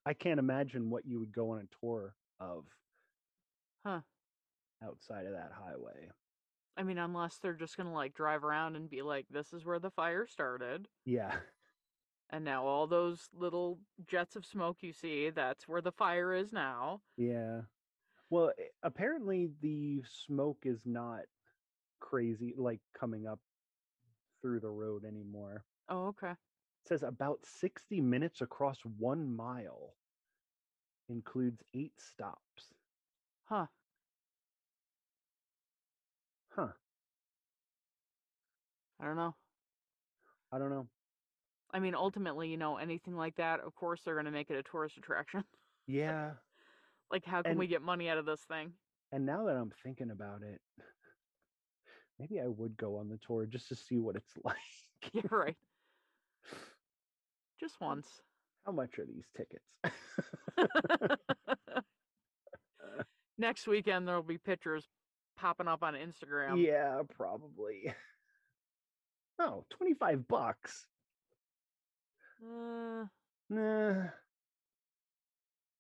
I can't imagine what you would go on a tour of Huh. outside of that highway. I mean unless they're just going to like drive around and be like this is where the fire started Yeah. and now all those little jets of smoke you see that's where the fire is now. Yeah. Well, apparently the smoke is not crazy like coming up through the road anymore. Oh okay. It says about 60 minutes across 1 mile includes 8 stops. Huh. I don't know. I don't know. I mean, ultimately, you know, anything like that, of course, they're going to make it a tourist attraction. Yeah. <laughs> like, how can And- we get money out of this thing? And now that I'm thinking about it, maybe I would go on the tour just to see what it's <laughs> <laughs> like. Yeah, right. Just once. How much are these tickets? Next weekend, there'll be pictures popping up on Instagram. yeah, probably. Oh, 25 bucks. Uh, Nah.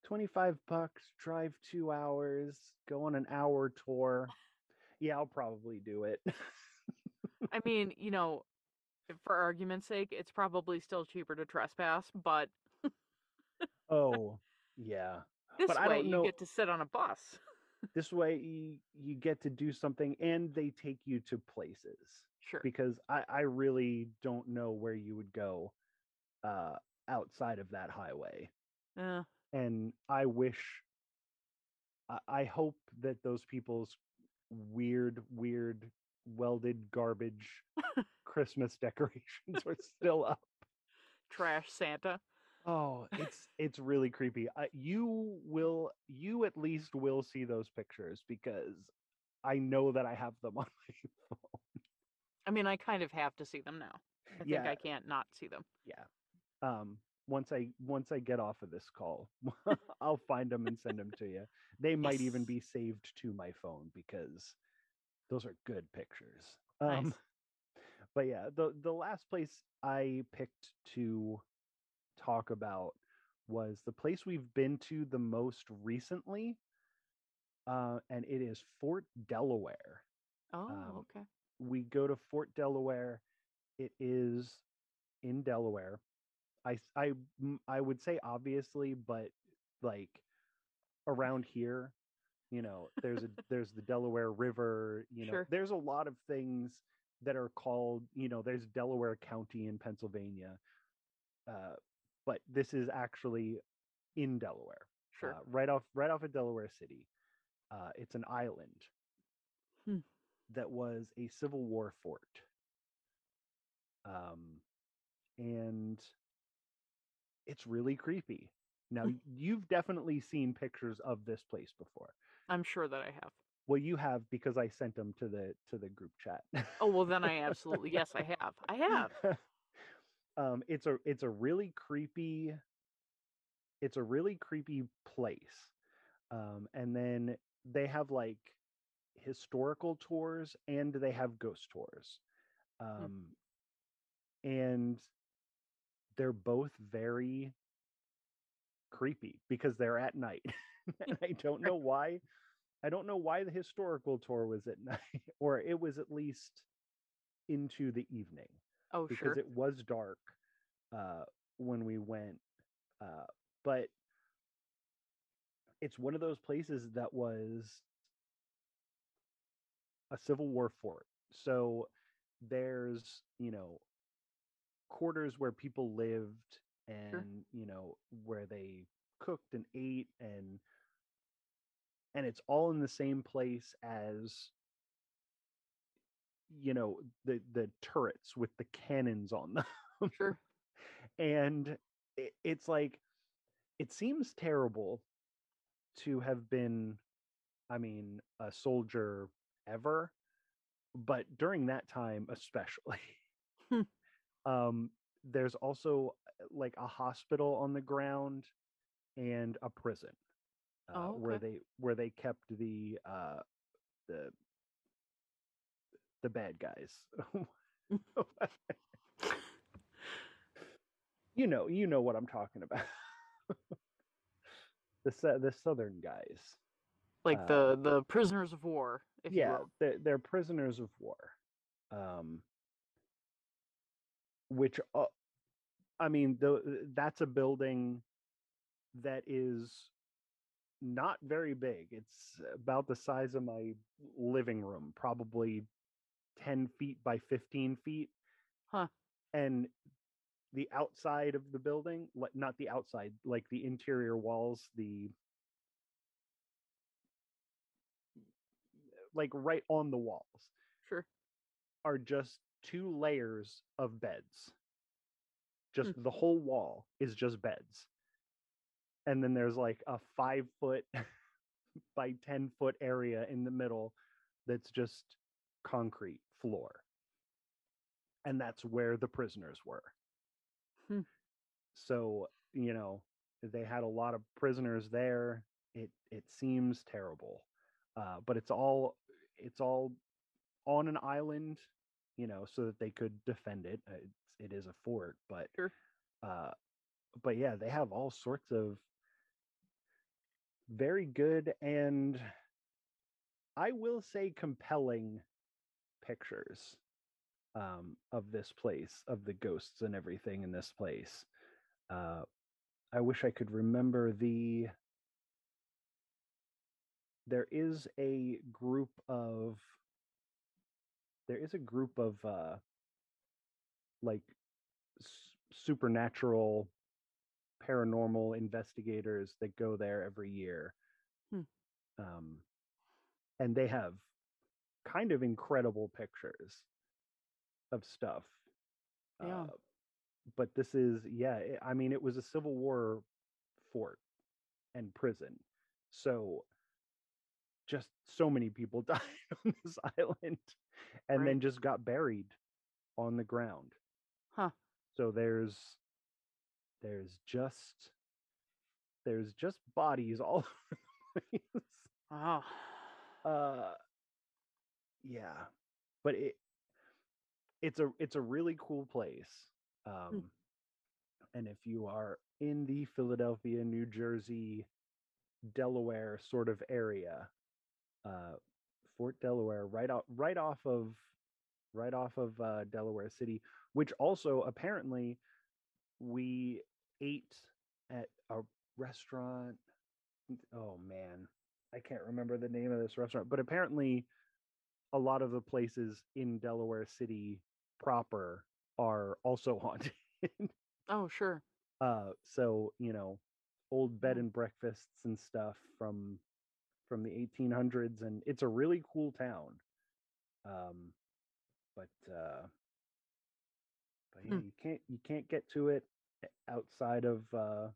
25 bucks, drive two hours, go on an hour tour. Yeah, I'll probably do it. I mean, you know, for argument's sake, it's probably still cheaper to trespass, but oh, yeah. <laughs> this But I way you know- get to sit on a bus. This way you, you get to do something and they take you to places. Sure. because I, I really don't know where you would go uh, outside of that highway. Uh, And I wish, I, I hope that those people's weird, weird, welded garbage <laughs> Christmas decorations are still up. trash Santa. Oh, it's it's really creepy. Uh, you will, you at least will see those pictures because I know that I have them <laughs> on my phone. I mean, I kind of have to see them now. I think Yeah. I can't not see them. yeah um once i once i get off of this call <laughs> i'll find them and send them to you they might even be saved to my phone because those are good pictures Nice. um but yeah the the last place i picked to talk about was the place we've been to the most recently uh and it is fort delaware Oh, um, okay. we go to Fort Delaware. It is in Delaware. I, I, I would say obviously, but like around here, you know, there's a <laughs> there's the Delaware River. You know, Sure. there's a lot of things that are called. You know, there's Delaware County in Pennsylvania, uh, but this is actually in Delaware, Sure. uh, right off right off of Delaware City. Uh, it's an island Hmm. that was a Civil War fort. Um, and it's really creepy. Now, you've definitely seen pictures of this place before. I'm sure that I have. Well, you have because I sent them to the to the group chat. Oh, well, then I <laughs> absolutely, yes, I have. I have. Um, it's a it's a really creepy. It's a really creepy place, um, and then they have like historical tours and they have ghost tours, um, and they're both very creepy because they're at night, <laughs> and I don't know why. I don't know why the historical tour was at <laughs> night, or it was at least into the evening Oh, because sure. it was dark uh, when we went. Uh, but it's one of those places that was a Civil War fort. So there's, you know, quarters where people lived and, you know, where they cooked and ate and and it's all in the same place as you know the the turrets with the cannons on them Sure. <laughs> and it, it's like it seems terrible to have been i mean a soldier ever but during that time especially Hmm. <laughs> um there's also uh, like a hospital on the ground and a prison uh, Oh, where they where they kept the uh the the bad guys. <laughs> You know you know what i'm talking about. <laughs> The the southern guys. Like uh, the the prisoners of war, if you yeah will. they're, they're prisoners of war. Um which uh, i mean the, that's a building that is not very big. It's about the size of my living room probably 10 feet by 15 feet Huh. and the outside of the building like not the outside like the interior walls the like right on the walls Sure. are just two layers of beds. Just Hmm. the whole wall is just beds. And then there's like a five foot <laughs> by 10 foot area in the middle that's just concrete floor. And that's where the prisoners were. Hmm. So, you know, they had a lot of prisoners there. It it seems terrible. Uh, but it's all it's all on an island, you know, so that they could defend it. Uh, It's, it is a fort, but Sure. uh, but yeah, they have all sorts of very good and I will say compelling pictures um, of this place, of the ghosts and everything in this place. Uh, I wish I could remember the. There is a group of. There is a group of uh, like s- supernatural, paranormal investigators that go there every year. Hmm. Um, and they have kind of incredible pictures of stuff. Yeah. Uh, but this is, yeah, it- I mean, it was a Civil War fort and prison. So just so many people <laughs> died on this island and Right. then just got buried on the ground. Huh. So there's there's just there's just bodies all <laughs> over the place. Wow. Uh yeah. But it it's a it's a really cool place. Um and if you are in the Philadelphia, New Jersey, Delaware sort of area, uh Fort Delaware right off right off of right off of uh Delaware City, which also apparently we ate at a restaurant oh man i can't remember the name of this restaurant but apparently a lot of the places in delaware city proper are also <laughs> haunted Oh, sure. uh so you know old bed and breakfasts and stuff from from the 1800s and it's a really cool town um but uh but yeah Hmm. you can't you can't get to it outside of uh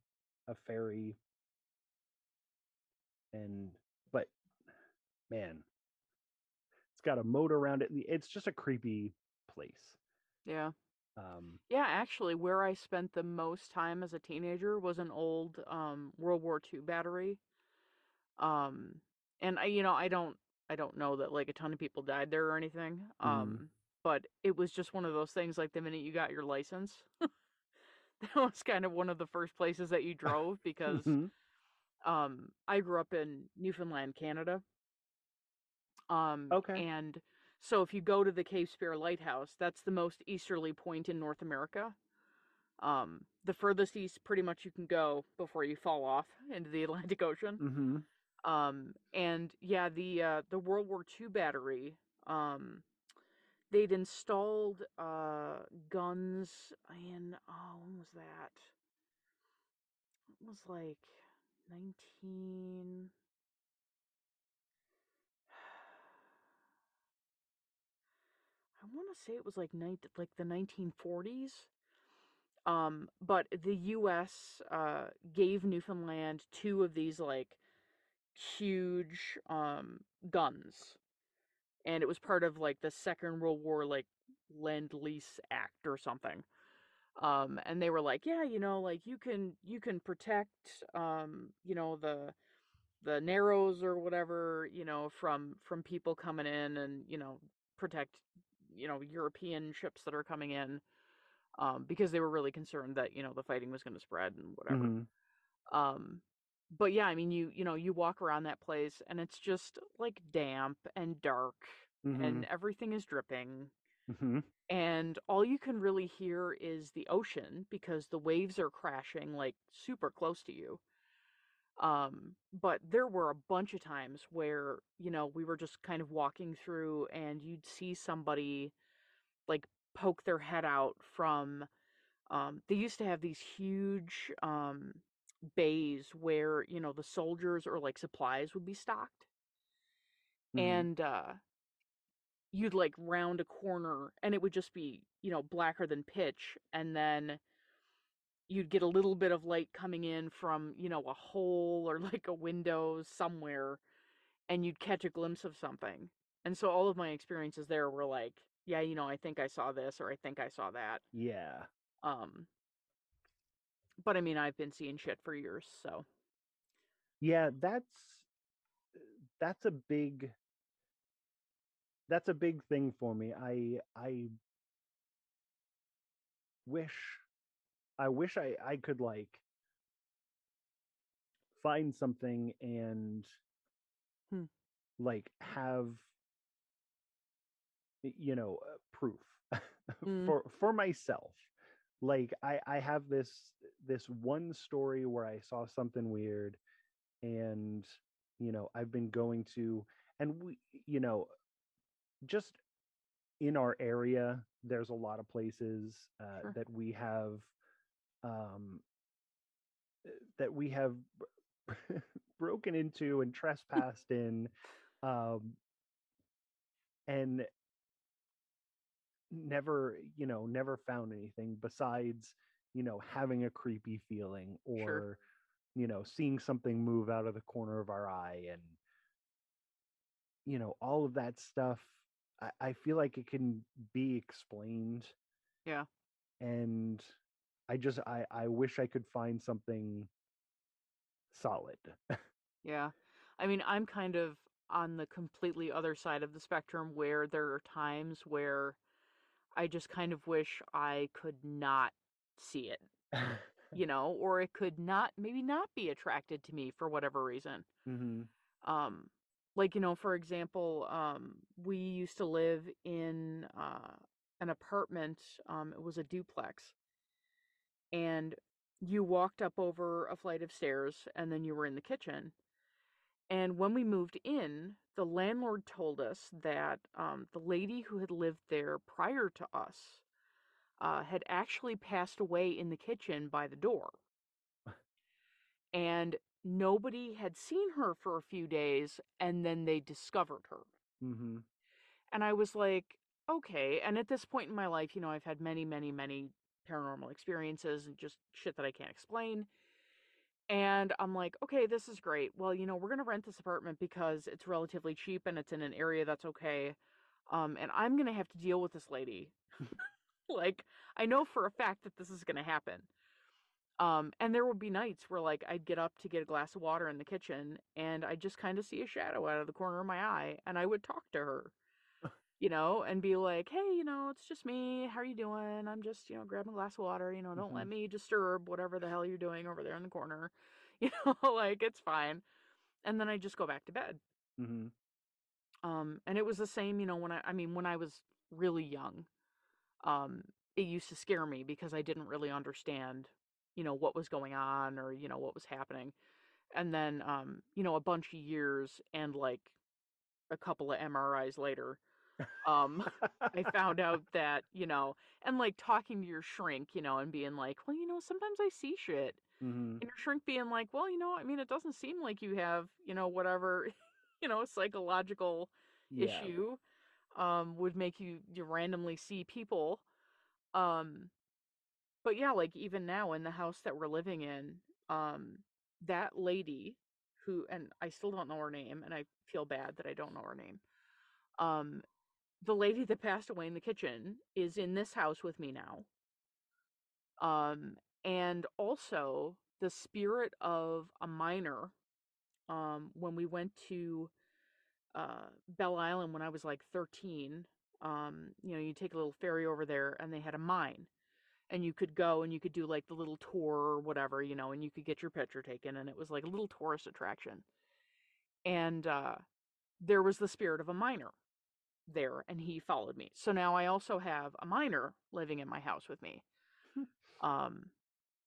a ferry and but man it's got a moat around it it's just a creepy place Yeah. um Yeah, actually, where I spent the most time as a teenager was an old um, World War II battery. Um, and I, you know, I don't, I don't know that like a ton of people died there or anything. Um, but it was just one of those things. Like the minute you got your license, <laughs> that was kind of one of the first places that you drove because mhm, um, I grew up in Newfoundland, Canada. Um, Okay. and so if you go to the Cape Spear Lighthouse, that's the most easterly point in North America. Um, the furthest east pretty much you can go before you fall off <laughs> into the Atlantic Ocean. mhm. Um, and yeah, the uh, the World War II battery, um, they'd installed uh, guns in oh, when was that? It was like nineteen. Want to say it was like nine, like the 1940s. Um, but the U.S. Uh, gave Newfoundland two of these like huge um guns, and it was part of like the Second World War like Lend Lease Act or something. Um, and they were like, yeah, you know, like you can you can protect um, you know, the the narrows or whatever, you know, from from people coming in and you know protect you know European ships that are coming in um, because they were really concerned that you know the fighting was going to spread and whatever. mhm. Um, but yeah, I mean, you you know you walk around that place and it's just like damp and dark and everything is dripping Mhm. and all you can really hear is the ocean because the waves are crashing like super close to you. Um, but there were a bunch of times where, you know, we were just kind of walking through and you'd see somebody like poke their head out from um they used to have these huge um bays where, you know, the soldiers or like supplies would be stocked. Mhm. and uh you'd like round a corner and it would just be, you know, blacker than pitch and then you'd get a little bit of light coming in from, you know, a hole or <laughs> like a window somewhere and you'd catch a glimpse of something. And so all of my experiences there were like, yeah, you know, I think I saw this or I think I saw that. yeah. Um but I mean, I've been seeing shit for years, so Yeah, that's that's a big that's a big thing for me. I I wish I wish I I could like find something and Hmm. like have you know uh, proof <laughs> Mm. for for myself like i i have this this one story where i saw something weird and you know i've been going to and we you know just in our area there's a lot of places uh, Sure. that we have um uh, that we have <laughs> broken into and trespassed in um and never you know never found anything besides you know having a creepy feeling or Sure. you know seeing something move out of the corner of our eye and you know all of that stuff i, I feel like it can be explained yeah. and i just i i wish i could find something solid <laughs> Yeah. I mean, I'm kind of on the completely other side of the spectrum where there are times where I just kind of wish I could not see it, you <laughs> know, or it could not maybe not be attracted to me for whatever reason. hmm Um like, you know, for example, um we used to live in uh an apartment, um it was a duplex and you walked up over a flight of stairs and then you were in the kitchen and when we moved in, the landlord told us that um, the lady who had lived there prior to us uh, had actually passed away in the kitchen by the door. And nobody had seen her for a few days, and then they discovered her. hmm And I was like, okay. And at this point in my life, you know, I've had many, many, many paranormal experiences and just shit that I can't explain. And I'm like, okay, this is great. Well, you know, we're going to rent this apartment because it's relatively cheap and it's in an area that's okay. Um, and I'm going to have to deal with this lady. <laughs> <laughs> like, I know for a fact that this is going to happen. Um, and there would be nights where, like, I'd get up to get a glass of water in the kitchen and I'd just kind of see a shadow out of the corner of my eye and I would talk to her, you know, and be like, hey, you know, it's just me. How are you doing? I'm just, you know, grabbing a glass of water. You know, don't let Mhm. me disturb whatever the hell you're doing over there in the corner. <laughs> You know, <laughs> like, it's fine. And then I just go back to bed. hmm Um, and it was the same, you know, when I, I mean, when I was really young, um, it used to scare me because I didn't really understand, you know, what was going on or, you know, what was happening. And then, um, you know, a bunch of years and like a couple of MRIs later, um, <laughs> I found out that, you know, and like talking to your shrink, you know, and being like, well, you know, sometimes I see shit. hmm And your shrink being like, well, you know, I mean, it doesn't seem like you have, you know, whatever, <laughs> you know, psychological yeah issue um would make you you randomly see people um but yeah like even now in the house that we're living in um that lady who and I still don't know her name and I feel bad that I don't know her name um the lady that passed away in the kitchen is in this house with me now um and also the spirit of a miner um when we went to uh, Bell Island when I was like 13. Um, you know, you take a little ferry over there and they had a mine. And you could go and you could do like the little tour or whatever, you know, and you could get your picture taken. And it was like a little tourist attraction. And uh, there was the spirit of a miner there and he followed me. So now I also have a miner living in my house with me. um,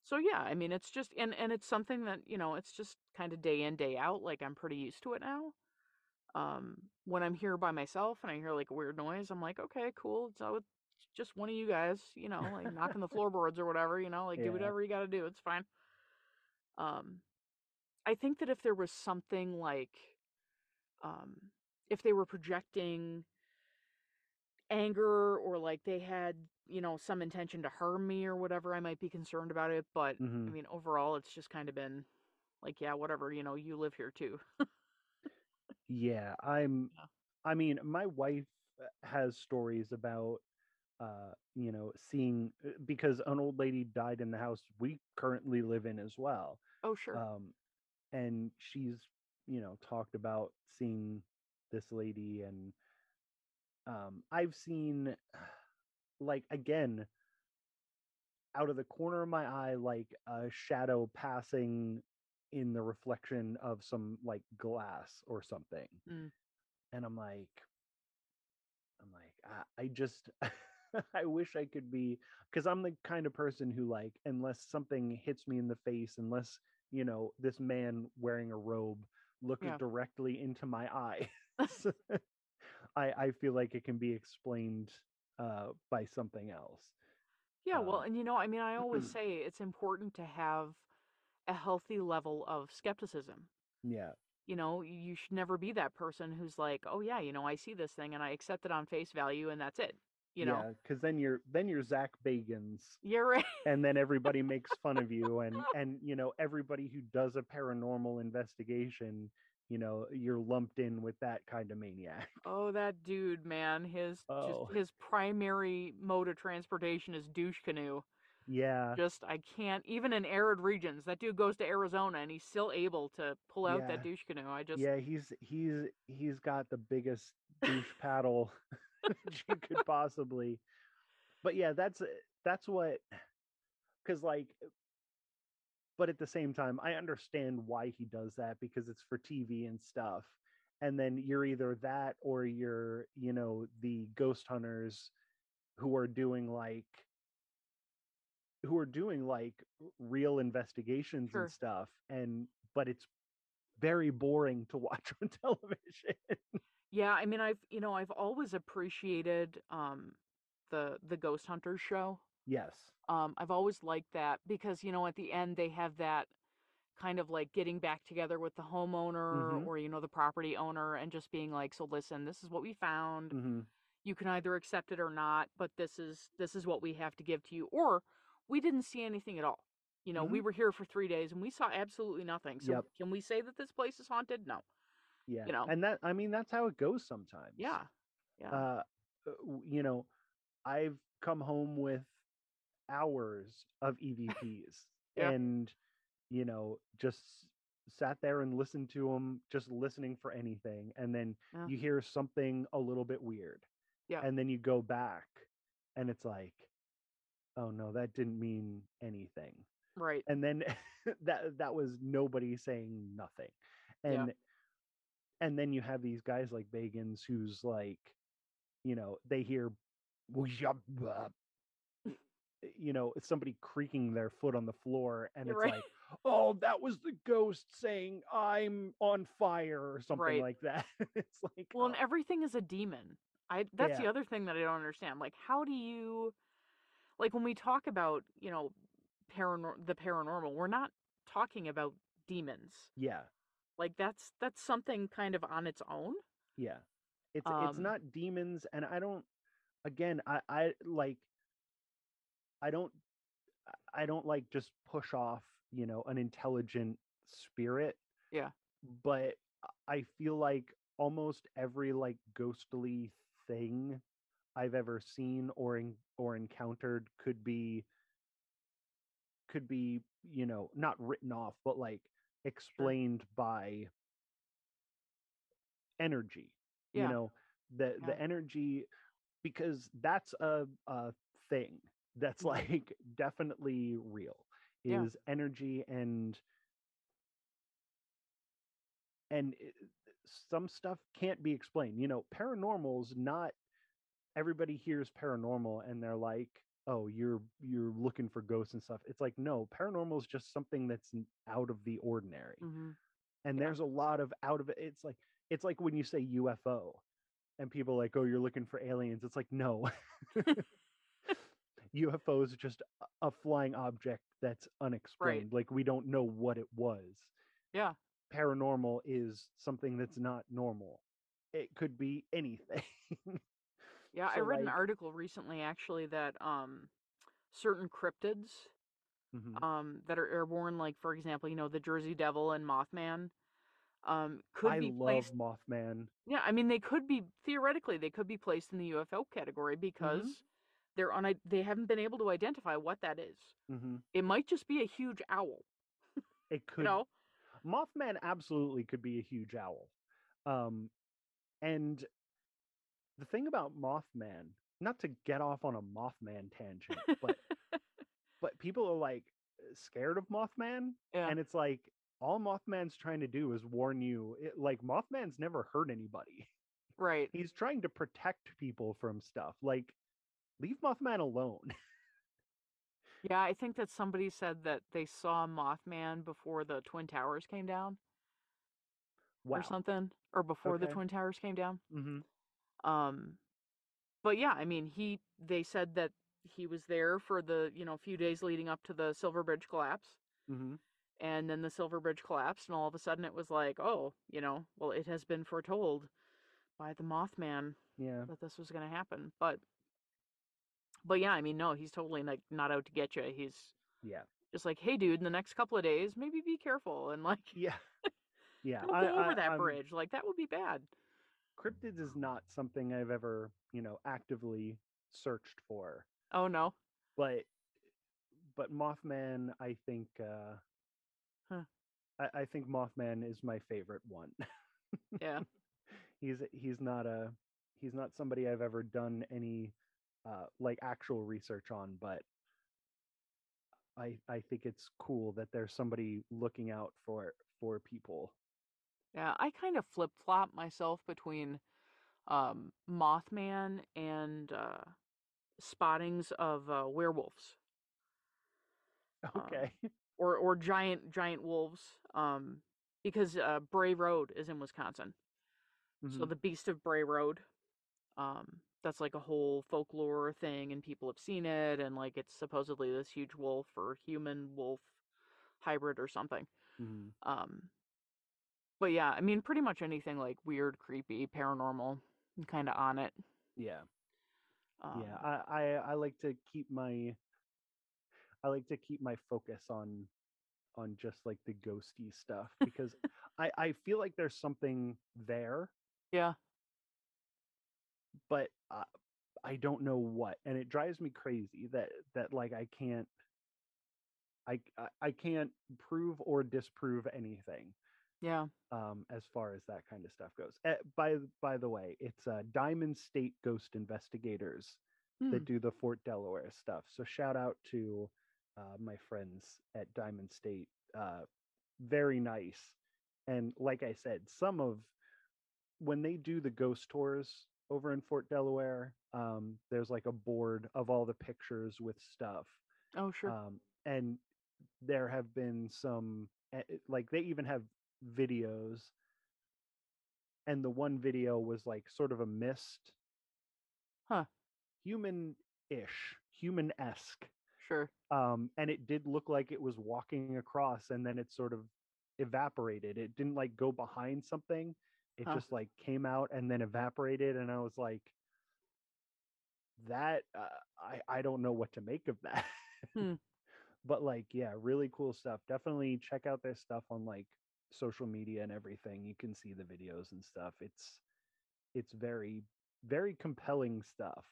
so yeah, I mean, it's just, and, and it's something that, you know, it's just kind of day in, day out. Like I'm pretty used to it now um when i'm here by myself and i hear like a weird noise i'm like okay cool so it's just one of you guys you know like knocking the <laughs> floorboards or whatever you know like Yeah. do whatever you got to do it's fine um i think that if there was something like um if they were projecting anger or like they had you know some intention to harm me or whatever i might be concerned about it but i Mhm. mean overall it's just kind of been like yeah whatever you know you live here too Yeah, I'm. Yeah. I mean, my wife uh, has stories about, uh, you know, seeing uh, because an old lady died in the house we currently live in as well. oh sure Um, and she's, you know, talked about seeing this lady, and um, I've seen, like, again, out of the corner of my eye, like a shadow passing in the reflection of some like glass or something. Mm. And I'm like, I'm like, I, I just, <laughs> I wish I could be, because I'm the kind of person who, like, unless something hits me in the face, unless, you know, this man wearing a robe looks Yeah. directly into my <laughs> eye, <laughs> I, I feel like it can be explained uh, by something else. Yeah, well, Um, and you know, I mean, I always <clears throat> say it's important to have a healthy level of skepticism. Yeah. You know, you should never be that person who's like, "Oh yeah, you know, I see this thing and I accept it on face value and that's it." You know. because then you're then you're Zach Bagans, You're right. and then everybody makes fun of you, <laughs> and and you know everybody who does a paranormal investigation, you know, you're lumped in with that kind of maniac. Oh, that dude, man. His Oh. just his primary mode of transportation is douche canoe. Yeah, Just I can't even in arid regions. That dude goes to Arizona and he's still able to pull out Yeah. that douche canoe. I just yeah, he's he's he's got the biggest douche paddle <laughs> you could <laughs> possibly. But yeah, that's that's what, because like, but at the same time, I understand why he does that because it's for TV and stuff. And then you're either that or you're, you know, the ghost hunters who are doing like who are doing like real investigations Sure. and stuff and but it's very boring to <laughs> watch on television. Yeah, I mean I've you know, I've always appreciated um the the Ghost Hunters show. Yes. Um I've always liked that because you know at the end they have that kind of like getting back together with the homeowner Mhm. or you know the property owner and just being like so listen, this is what we found. hmm You can either accept it or not, but this is this is what we have to give to you or we didn't see anything at all. You know, we were here for 3 days and we saw absolutely nothing. So Yep. can we say that this place is haunted? No. Yeah. You know. And that I mean that's how it goes sometimes. Yeah. Yeah. Uh uh, you know, I've come home with hours of EVPs <laughs> Yeah. and you know, just sat there and listened to them just listening for anything and then Yeah. you hear something a little bit weird. Yeah. And then you go back and it's like oh no, that didn't mean anything. right. and then <laughs> that that was nobody saying nothing Yeah. and and then you have these guys like Bagans who's like you know they hear you know it's somebody creaking their foot on the floor and You're it's right. like oh that was the ghost saying i'm on fire or something Right. like that <laughs> it's like Well, and oh, everything is a demon. I that's the other thing that I don't understand. Like, how do you, like, when we talk about you know, paranor- the paranormal, we're not talking about demons. yeah Like that's that's something kind of on its own. Yeah. It's it's Um, not demons and I don't again I I like I don't I don't like just push off, you know, an intelligent spirit. Yeah. But I feel like almost every like ghostly thing I've ever seen or in, or encountered could be could be, you know, not written off, but like explained by energy Yeah. you know the Yeah. the energy because that's a a thing that's like definitely real Yeah. is energy and and it- some stuff can't be explained you know paranormal's not everybody hears paranormal and they're like oh you're you're looking for ghosts and stuff. It's like no paranormal is just something that's out of the ordinary hmm and Yeah. there's a lot of out of it it's like it's like when you say ufo and people are like oh you're looking for aliens. It's like no <laughs> ufo is just a- flying object that's unexplained like we don't know what it was Yeah. paranormal is something that's not normal it could be anything. <laughs> Yeah, I So, read an article recently actually that um certain cryptids Mhm. um that are airborne, like for example, you know, the Jersey Devil and Mothman, um, could I be love placed Mothman. Yeah, I mean they could be theoretically they could be placed in the UFO category because they're on they haven't been able to identify what that is. hmm It might just be a huge owl, It <laughs> could you know? Mothman absolutely could be a huge owl. Um, and the thing about Mothman, not to get off on a Mothman tangent, but <laughs> but people are like scared of Mothman, Yeah. and it's like all Mothman's trying to do is warn you. It, like Mothman's never hurt anybody. right. He's trying to protect people from stuff. Like leave Mothman alone. <laughs> Yeah, I think that somebody said that they saw Mothman before the Twin Towers came down wow. or something or before the Twin Towers came down. hmm Um, but yeah, I mean, he they said that he was there for the you know few days leading up to the Silver Bridge collapse, hmm and then the Silver Bridge collapsed, and all of a sudden it was like, oh, you know, well, it has been foretold by the Mothman Yeah. that this was going to happen. But, but yeah, I mean, no, he's totally like not out to get you. He's Yeah. just like, hey, dude, in the next couple of days, maybe be careful and like, Yeah. <laughs> Yeah. don't I- go over I- that I'm- bridge. Like that would be bad. cryptids is not something I've ever, you know, actively searched for. Oh no. But but Mothman, I think uh Huh. I, I think Mothman is my favorite one. Yeah. <laughs> he's he's not a he's not somebody I've ever done any uh like actual research on, but I I think it's cool that there's somebody looking out for for people. Yeah, I kind of flip flop myself between um, Mothman and uh, spottings of uh, werewolves <laughs> Um, Okay. or or giant giant wolves. Um, because uh, Bray Road is in Wisconsin, so Mhm. the Beast of Bray Road. Um, that's like a whole folklore thing, and people have seen it, and like it's supposedly this huge wolf or human wolf hybrid or something. Mhm. Um, but yeah, I mean, pretty much anything like weird, creepy, paranormal, kind of on it. Yeah. Um, yeah I, I i like to keep my i like to keep my focus on on just like the ghosty stuff because <laughs> i i feel like there's something there yeah, but I, i don't know what and it drives me crazy that that like i can't I, I can't prove or disprove anything yeah. um, as far as that kind of stuff goes. Eh, by by the way, it's uh, Diamond State Ghost Investigators Hmm. that do the Fort Delaware stuff. So shout out to uh, my friends at Diamond State. Uh, very nice. And like I said, some of when they do the ghost tours over in Fort Delaware, um, there's like a board of all the pictures with stuff. Oh, sure. Um, and there have been some, eh, eh, like they even have videos. And the one video was like sort of a mist, Huh. human ish, human esque. sure. Um, and it did look like it was walking across and then it sort of evaporated. It didn't like go behind something, it Huh. just like came out and then evaporated. And I was like, that, uh, I, I don't know what to make of that. <laughs> Hmm. but like yeah really cool stuff definitely check out their stuff on like social media and everything you can see the videos and stuff it's it's very very compelling stuff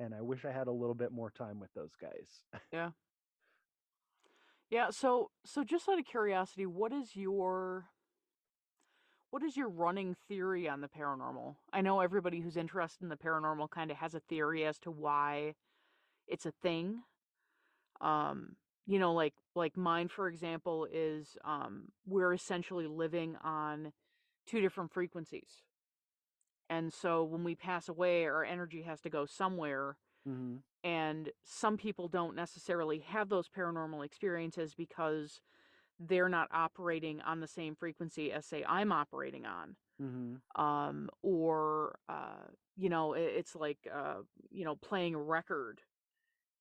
and i wish i had a little bit more time with those guys <laughs> Yeah. Yeah, so, so just out of curiosity, what is your what is your running theory on the paranormal? I know everybody who's interested in the paranormal kind of has a theory as to why it's a thing. Um, you know, like like mine, for example, is um, we're essentially living on two different frequencies, and so when we pass away, our energy has to go somewhere mm-hmm. and some people don't necessarily have those paranormal experiences because they're not operating on the same frequency as say i'm operating on Mm-hmm. um or uh you know it, it's like uh you know playing a record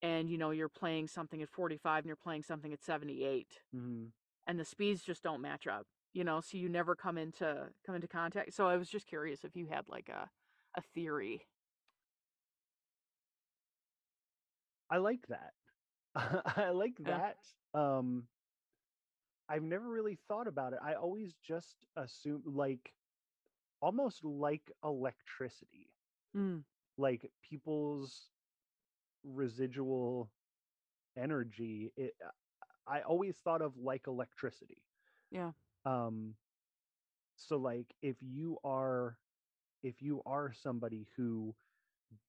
and you know you're playing something at 45 and you're playing something at 78 Mm-hmm. and the speeds just don't match up you know, so you never come into come into contact. So I was just curious if you had like a a theory. I like that. <laughs> I like that. Um, I've never really thought about it. I always just assume like almost like electricity, Mm, like people's residual energy. It, I always thought of like electricity. yeah. Um, so like if you are if you are somebody who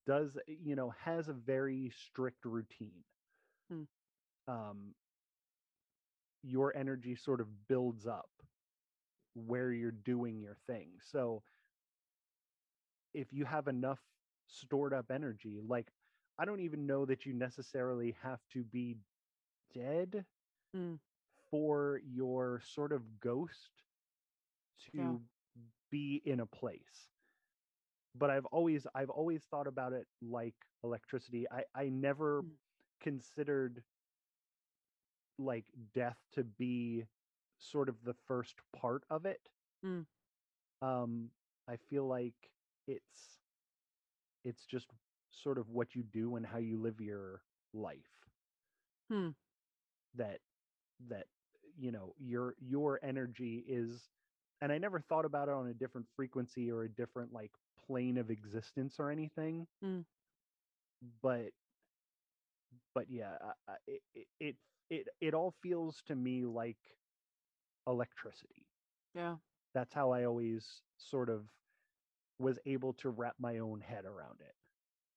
does you know has a very strict routine Hmm. um your energy sort of builds up where you're doing your thing so if you have enough stored up energy like i don't even know that you necessarily have to be dead Mm, for your sort of ghost to Yeah. be in a place but i've always i've always thought about it like electricity i i never Mm. considered like death to be sort of the first part of it Mm. um i feel like it's it's just sort of what you do and how you live your life Hmm. that that you know your your energy is and i never thought about it on a different frequency or a different like plane of existence or anything Mm. but but yeah I- I- it, it it it all feels to me like electricity Yeah. that's how i always sort of was able to wrap my own head around it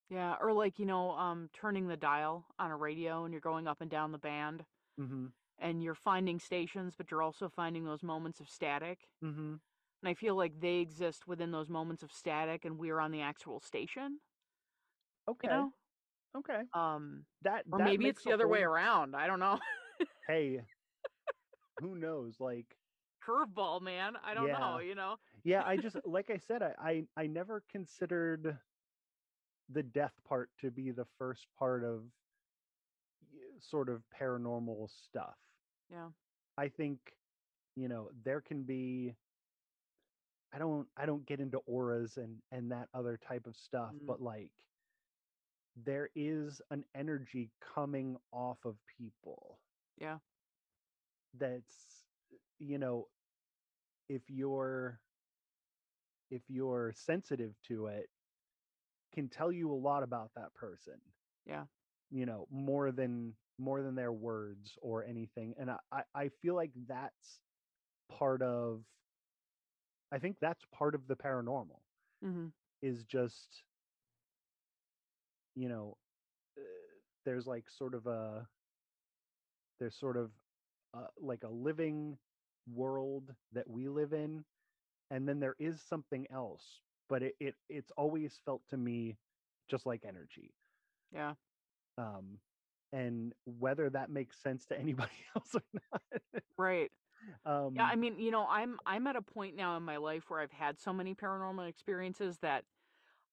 Yeah. Or like, you know, um, turning the dial on a radio and you're going up and down the band mm-hmm and you're finding stations, but you're also finding those moments of static. mm-hmm And I feel like they exist within those moments of static and we're on the actual station, okay you know? Okay Um, that or that maybe it's the other way around. I don't know. hey <laughs> who knows like Curveball, man. I don't know, you know? yeah i <laughs> just like i said I, I i never considered the death part to be the first part of sort of paranormal stuff Yeah. i think you know there can be i don't i don't get into auras and and that other type of stuff Mm. but like there is an energy coming off of people Yeah. that's you know if you're if you're sensitive to it can tell you a lot about that person Yeah. you know more than more than their words or anything and i i, feel like that's part of i think that's part of the paranormal hmm is just you know uh, there's like sort of a there's sort of uh, like a living world that we live in and then there is something else but it, it it's always felt to me just like energy Yeah. um and whether that makes sense to anybody <laughs> else or not Right. um Yeah, I mean, you know, I'm I'm at a point now in my life where I've had so many paranormal experiences that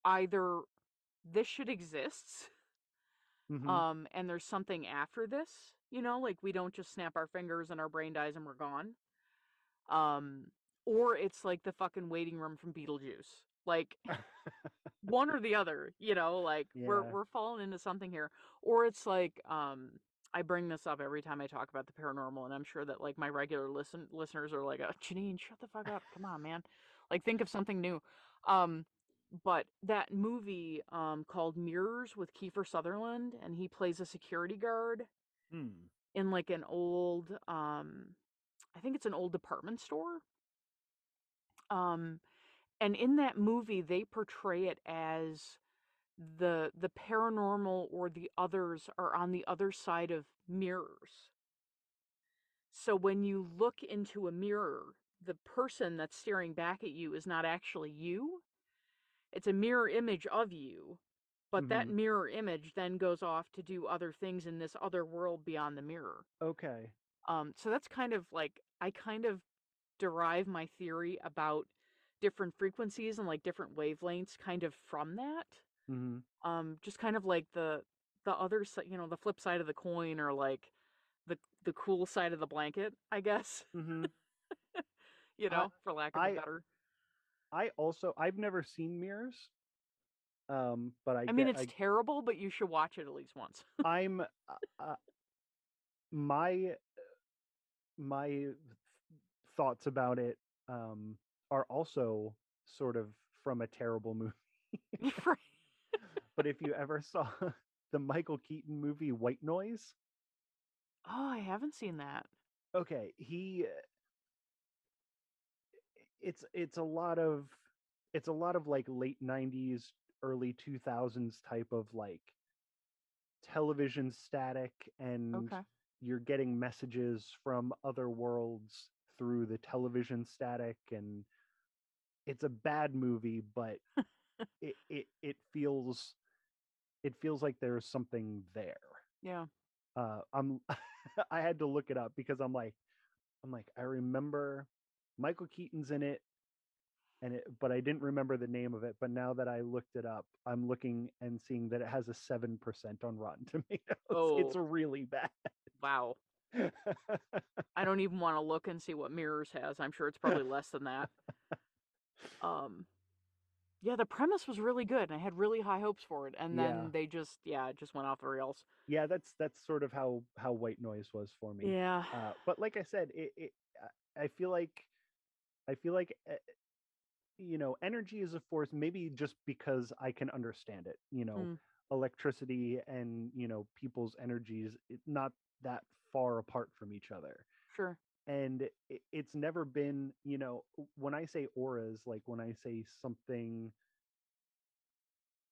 either this shit exists, mhm, um, and there's something after this, you know, like we don't just snap our fingers and our brain dies and we're gone. Um, or it's like the fucking waiting room from Beetlejuice. Like one or the other, you know, like we're we're falling into something here. Or it's like um I bring this up every time I talk about the paranormal and I'm sure that like my regular listen listeners are like, oh, Janine, shut the fuck up. Come on, man. Like think of something new. Um but that movie um called Mirrors with Kiefer Sutherland and he plays a security guard hmm, in like an old um I think it's an old department store. Um and in that movie they portray it as the the paranormal or the others are on the other side of mirrors. So when you look into a mirror, the person that's staring back at you is not actually you. It's a mirror image of you. But that Mhm. mirror image then goes off to do other things in this other world beyond the mirror. okay Um, so that's kind of like I kind of derive my theory about different frequencies and like different wavelengths kind of from that. hmm Um, just kind of like the the other side, you know, the flip side of the coin or like the the cool side of the blanket, I guess. hmm <laughs> you I- know, for lack of I- a better. I also I've never seen Mirrors. Um, but I, I mean, get- it's terrible, but you should watch it at least once. <laughs> I'm uh, uh, my my thoughts about it um are also sort of from a terrible movie. <laughs> <laughs> But if you ever saw the Michael Keaton movie White Noise, oh, I haven't seen that. okay, he it's it's a lot of it's a lot of like late 90s early 2000s type of like television static and Okay. you're getting messages from other worlds through the television static and it's a bad movie but <laughs> it, it it feels it feels like there's something there Yeah. uh i'm <laughs> i had to look it up because i'm like i'm like i remember michael keaton's in it and it but i didn't remember the name of it but now that i looked it up i'm looking and seeing that it has a 7% on rotten <laughs> tomatoes Oh. it's really bad Wow. <laughs> I don't even want to look and see what Mirrors has. I'm sure it's probably less than that. <laughs> Um, yeah, the premise was really good, and I had really high hopes for it, and then Yeah. they just, yeah, it just went off the rails. yeah that's that's sort of how how white noise was for me Yeah. uh, but like i said it, it i feel like i feel like uh, you know energy is a force maybe just because i can understand it you know Mm. electricity and you know people's energies not that far apart from each other Sure. and it's never been you know when i say auras like when i say something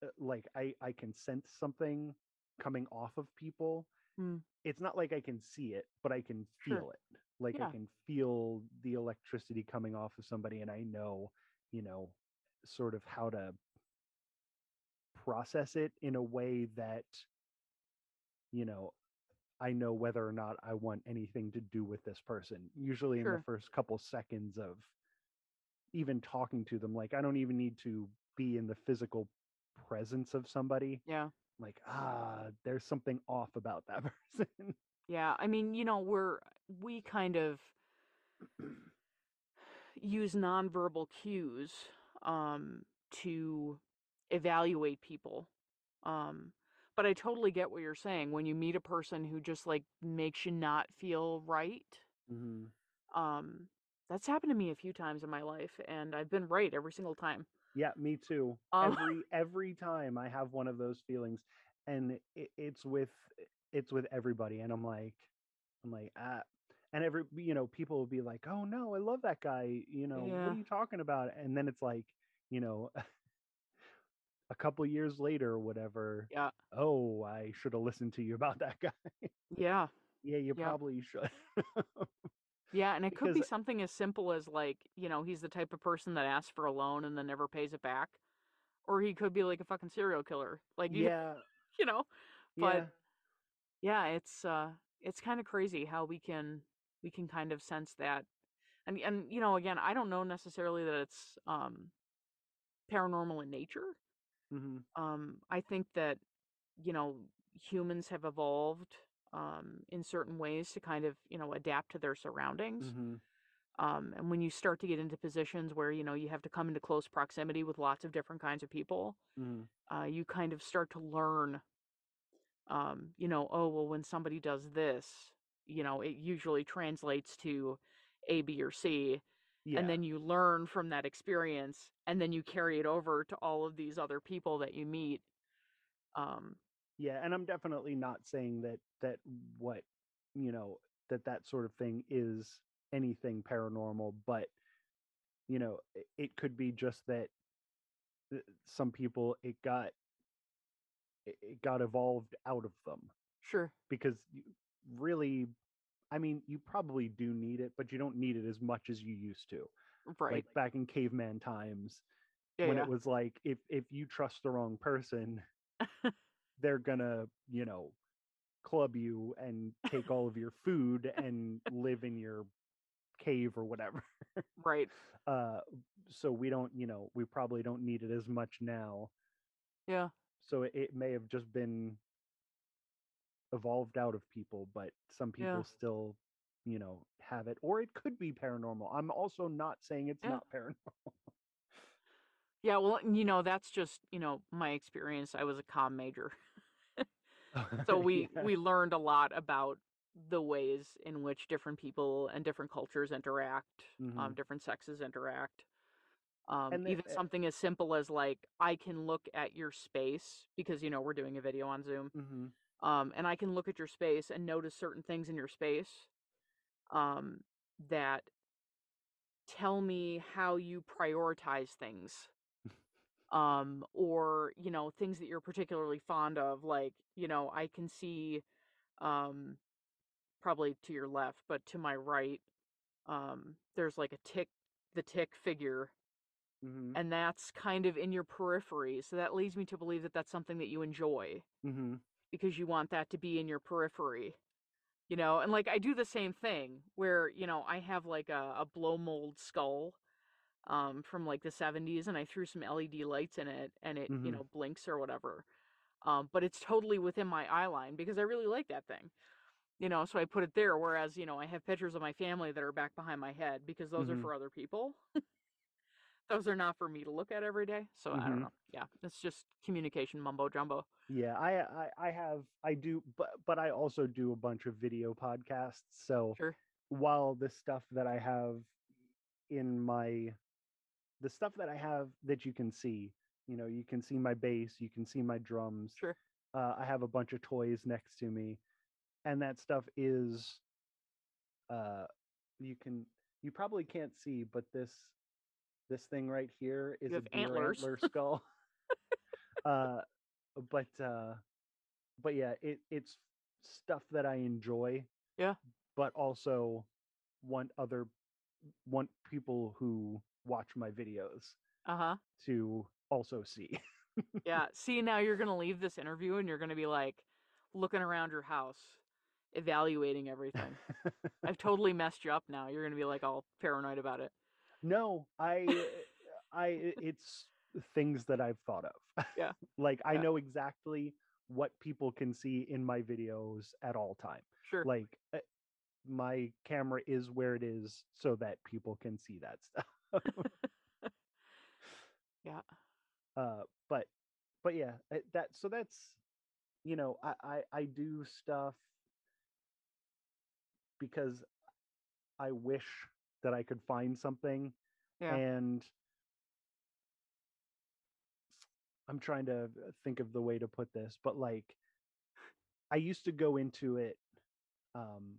uh, like i i can sense something coming off of people Mm. it's not like i can see it but i can Sure. feel it like Yeah. i can feel the electricity coming off of somebody and i know you know sort of how to process it in a way that you know i know whether or not i want anything to do with this person usually in the first couple seconds of even talking to them like i don't even need to be in the physical presence of somebody Yeah. Like ah there's something off about that <laughs> person Yeah. I mean, you know, we're, we kind of <clears throat> use nonverbal cues um, to evaluate people. Um, but I totally get what you're saying. When you meet a person who just like makes you not feel right, mm-hmm. um, that's happened to me a few times in my life, and I've been right every single time. Yeah, me too. Um, <laughs> every every time I have one of those feelings, and it, it's with it's with everybody, and I'm like, I'm like ah, and every you know people will be like, oh no, I love that guy. You know, Yeah. what are you talking about? And then it's like, you know. <laughs> A couple years later, or whatever. Yeah. Oh, I should have listened to you about that guy. Yeah. <laughs> yeah, you Yeah. probably should. Yeah, and it could be something as simple as like, you know, he's the type of person that asks for a loan and then never pays it back. Or he could be like a fucking serial killer. Like you, yeah, <laughs> you know. But yeah. yeah, it's uh it's kind of crazy how we can we can kind of sense that. And and you know, again, I don't know necessarily that it's um paranormal in nature. hmm Um I think that you know, humans have evolved um in certain ways to kind of, you know, adapt to their surroundings. hmm um, and when you start to get into positions where you know you have to come into close proximity with lots of different kinds of people hmm uh, you kind of start to learn um, you know oh well when somebody does this you know it usually translates to a b or c Yeah. and then you learn from that experience and then you carry it over to all of these other people that you meet um, yeah and i'm definitely not saying that that what you know that that sort of thing is anything paranormal but you know it could be just that uh, some people it got it got evolved out of them. Sure. Because you really i mean you probably do need it but you don't need it as much as you used to. Right. Like back in caveman times yeah, when yeah. it was like if if you trust the wrong person <laughs> they're gonna you know club you and take all of your food and <laughs> live in your cave or whatever right <laughs> uh so we don't you know we probably don't need it as much now yeah so it, it may have just been evolved out of people but some people Yeah. still you know have it or it could be paranormal i'm also not saying it's Yeah. not paranormal <laughs> Yeah, well, you know, that's just, you know, my experience. I was a com major. So <laughs> we Yeah. we learned a lot about the ways in which different people and different cultures interact, um, Mhm. different sexes interact. Um, even uh, something as simple as like I can look at your space because you know we're doing a video on Zoom. Mhm. um, and I can look at your space and notice certain things in your space um, that tell me how you prioritize things. Um, or, you know, things that you're particularly fond of. Like, you know, I can see um, probably to your left, but to my right, um, there's like a tick, the tick figure. Mhm. And that's kind of in your periphery. So that leads me to believe that that's something that you enjoy Mhm. because you want that to be in your periphery you know and like i do the same thing where you know i have like a, a blow mold skull um from like the 70s and i threw some led lights in it and it you Mhm. know blinks or whatever um but it's totally within my eye line because i really like that thing you know so i put it there whereas you know i have pictures of my family that are back behind my head because those Mhm. are for other people <laughs> those are not for me to look at every day so i Mhm. don't know yeah it's just communication mumbo jumbo Yeah, I, I I have I do but but I also do a bunch of video podcasts. So sure while the stuff that I have in my the stuff that I have that you can see, you know, you can see my bass, you can see my drums. sure Uh, I have a bunch of toys next to me, and that stuff is uh you can you probably can't see, but this this thing right here is a deer antlers. antler <laughs> skull. uh but uh but yeah, it it's stuff that I enjoy. Yeah. But also want other want people who watch my videos uh-huh to also see. Yeah. <laughs> See, now you're gonna leave this interview and you're gonna be like looking around your house, evaluating everything. I've <laughs> totally messed you up now. You're gonna be like all paranoid about it. no, I <laughs> I it's things that I've thought of. Yeah. like I Yeah. know exactly what people can see in my videos at all time. Sure. Like uh, my camera is where it is so that people can see that stuff. <laughs> yeah. uh but but yeah uh, that so that's you know I, I i do stuff because i wish that i could find something Yeah. and i'm trying to uh, think of the way to put this but like i used to go into it um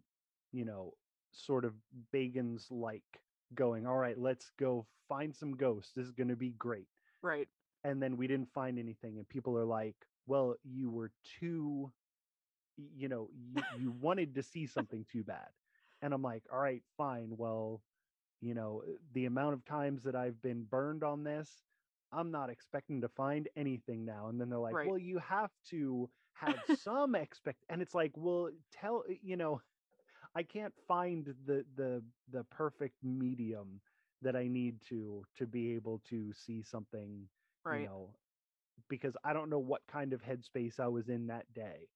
you know sort of bagans like going all right let's go find some ghosts this is going to be great Right. and then we didn't find anything and people are like well you were too you know you, you <laughs> wanted to see something too bad and i'm like all right fine well you know uh, the amount of times that i've been burned on this i'm not expecting to find anything now and then they're like Right. well you have to have <laughs> some expect and it's like well tell you know i can't find the the the perfect medium that i need to to be able to see something Right. you know because i don't know what kind of headspace i was in that day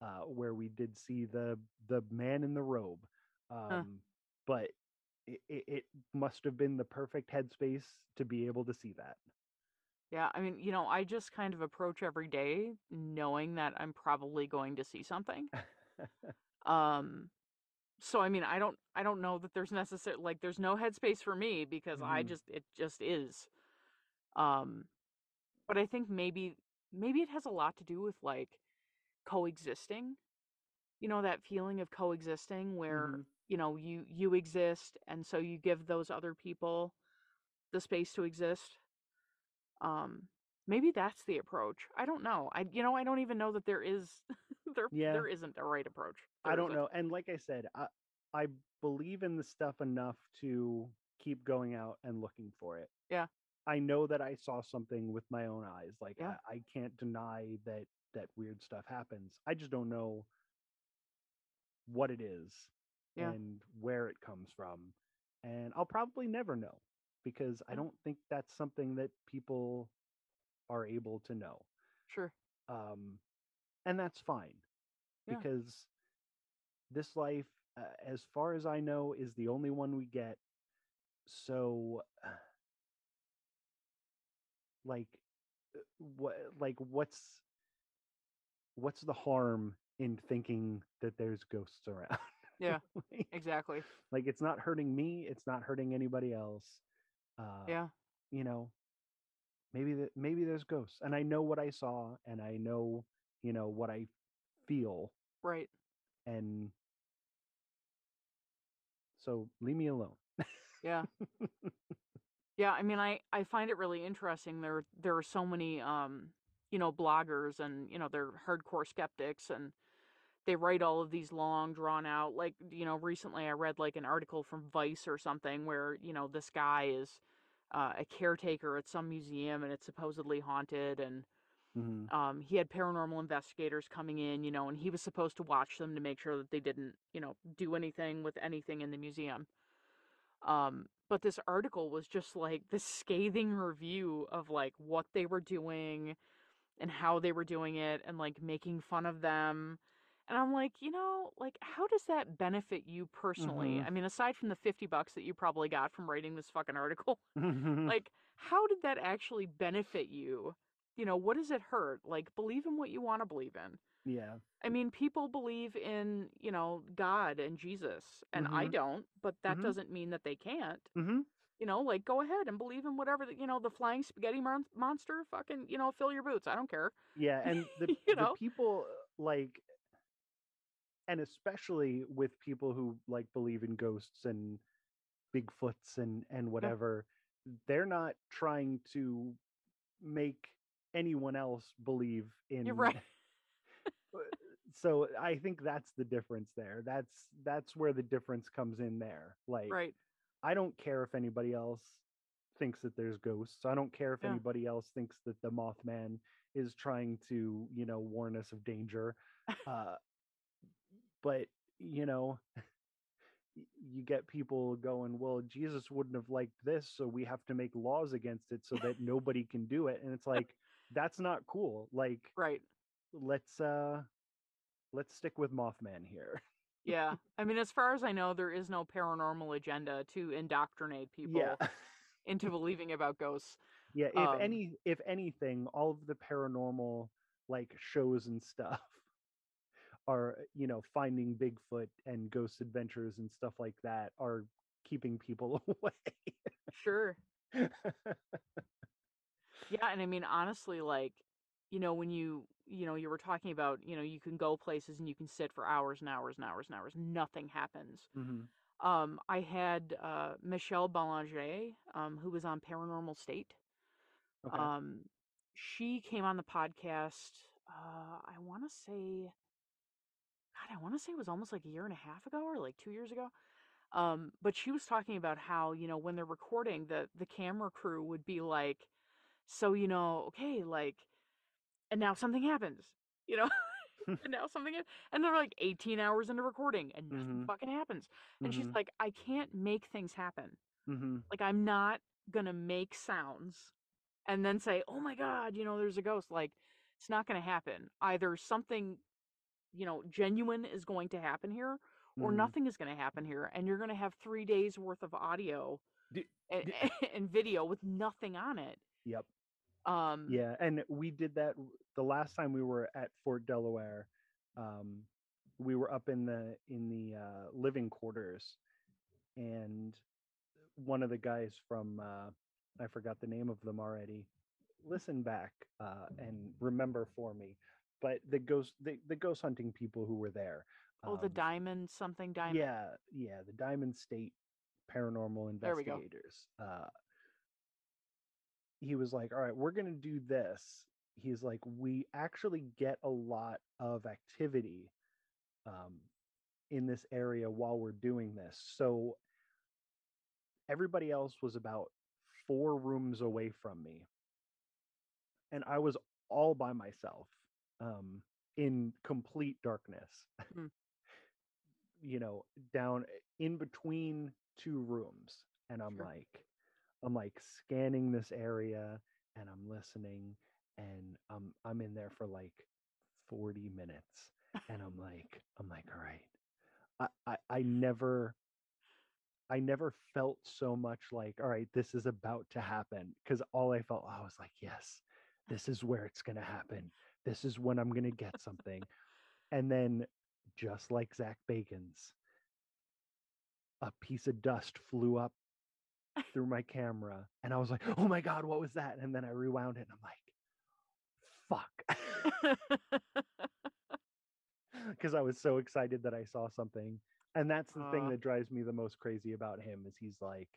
uh where we did see the the man in the robe um but it, it, it must have been the perfect headspace to be able to see that Yeah. I mean, you know, I just kind of approach every day knowing that I'm probably going to see something. <laughs> Um so I mean, I don't I don't know that there's necessary like there's no headspace for me because I Mhm. just it just is. Um but I think maybe maybe it has a lot to do with like coexisting. You know that feeling of coexisting where, Mhm. you know, you you exist and so you give those other people the space to exist. Um maybe that's the approach. I don't know. I you know, I don't even know that there is <laughs> there Yeah. there isn't a right approach. i don't isn't. know and like i said i i believe in the stuff enough to keep going out and looking for it Yeah. i know that i saw something with my own eyes like Yeah. I, I can't deny that that weird stuff happens i just don't know what it is Yeah. and where it comes from and i'll probably never know because i don't think that's something that people are able to know Sure. um and that's fine Yeah. because this life uh, as far as I know, is the only one we get. So, like, uh, what, like, what's, what's the harm in thinking that there's ghosts around? Yeah. <laughs> like, Exactly. like, it's not hurting me. It's not hurting anybody else. Uh, Yeah. you know, maybe that maybe there's ghosts, and I know what I saw, and I know, you know, what I feel, Right. and so leave me alone. Yeah. Yeah, I mean, I I find it really interesting. There there are so many um, you know, bloggers and you know they're hardcore skeptics and they write all of these long drawn out like you know recently I read like an article from Vice or something where you know this guy is uh, a caretaker at some museum and it's supposedly haunted and Mhm. um, he had paranormal investigators coming in, you know, and he was supposed to watch them to make sure that they didn't, you know, do anything with anything in the museum. Um, but this article was just like this scathing review of like what they were doing and how they were doing it and like making fun of them. And I'm like, you know, like how does that benefit you personally? Mhm. I mean, aside from the 50 bucks that you probably got from writing this fucking article, <laughs> Mm-hmm. like how did that actually benefit you you know what does it hurt like believe in what you want to believe in yeah, i mean people believe in you know god and jesus and i Mhm. don't but that Mhm. doesn't mean that they can't hmm you know like go ahead and believe in whatever the, you know the flying spaghetti mon- monster fucking you know fill your boots i don't care yeah, <laughs> and the You the know? people like, and especially with people who like believe in ghosts and Bigfoots and and whatever, they're not trying to make anyone else believe in you're right so I think that's the difference there. That's that's where the difference comes in there. Like right I don't care if anybody else thinks that there's ghosts. I don't care if Yeah. anybody else thinks that the Mothman is trying to, you know, warn us of danger. Uh but, you know, you get people going, well, Jesus wouldn't have liked this, so we have to make laws against it so that <laughs> nobody can do it. And it's like that's not cool. Like right let's uh let's stick with Mothman here. yeah i mean as far as i know there is no paranormal agenda to indoctrinate people Yeah. into believing about ghosts Yeah, if Um, any if anything, all of the paranormal like shows and stuff are, you know, finding Bigfoot and ghost adventures and stuff like that are keeping people <laughs> away. sure <laughs> Yeah, and I mean honestly like you know when you you know you were talking about you know you can go places and you can sit for hours and hours and hours and hours nothing happens. Mhm. Um I had uh Michelle Belanger um who was on Paranormal State. Okay. Um she came on the podcast uh I want to say I want to say it was almost like a year and a half ago or like 2 years ago. Um but she was talking about how, you know, when they're recording the the camera crew would be like so you know, okay, like and now something happens. You know? <laughs> <laughs> and now something and they're like 18 hours into recording and nothing Mhm. fucking happens. And she's Mhm. like I can't make things happen. Mhm. Like I'm not going to make sounds and then say, "Oh my god, you know, there's a ghost." Like it's not going to happen. Either something you know, genuine is going to happen here or Mhm. nothing is going to happen here and you're going to have 3 days worth of audio D- and, d- <laughs> and video with nothing on it. Yep. Um Yeah, and we did that the last time we were at Fort Delaware. Um, we were up in the in the uh, living quarters, and one of the guys from uh, I forgot the name of them already. Listen back uh, and remember for me. But the ghost the, the ghost hunting people who were there. Oh, the um, diamond something diamond. Yeah, yeah, the Diamond State Paranormal There we go. Investigators. Uh, he was like, "All right, we're gonna do this." He's like, "We actually get a lot of activity um, in this area while we're doing this, so everybody else was about four rooms away from me, and I was all by myself um, in complete darkness." Hmm. you know, down in between two rooms. And I'm Sure. like, I'm like scanning this area and I'm listening and I'm I'm in there for like 40 minutes. And I'm like, I'm like, all right, I, I I never I never felt so much like, all right, this is about to happen. Because all I felt, I was like, yes, this is where it's gonna happen. This is when I'm gonna get something. and then just like Zak Bagans, a piece of dust flew up through my camera and I was like, oh my God, what was that? And then I rewound it and I'm like, fuck. <laughs> Because I was so excited that I saw something. And that's the thing Uh. that drives me the most crazy about him is he's like,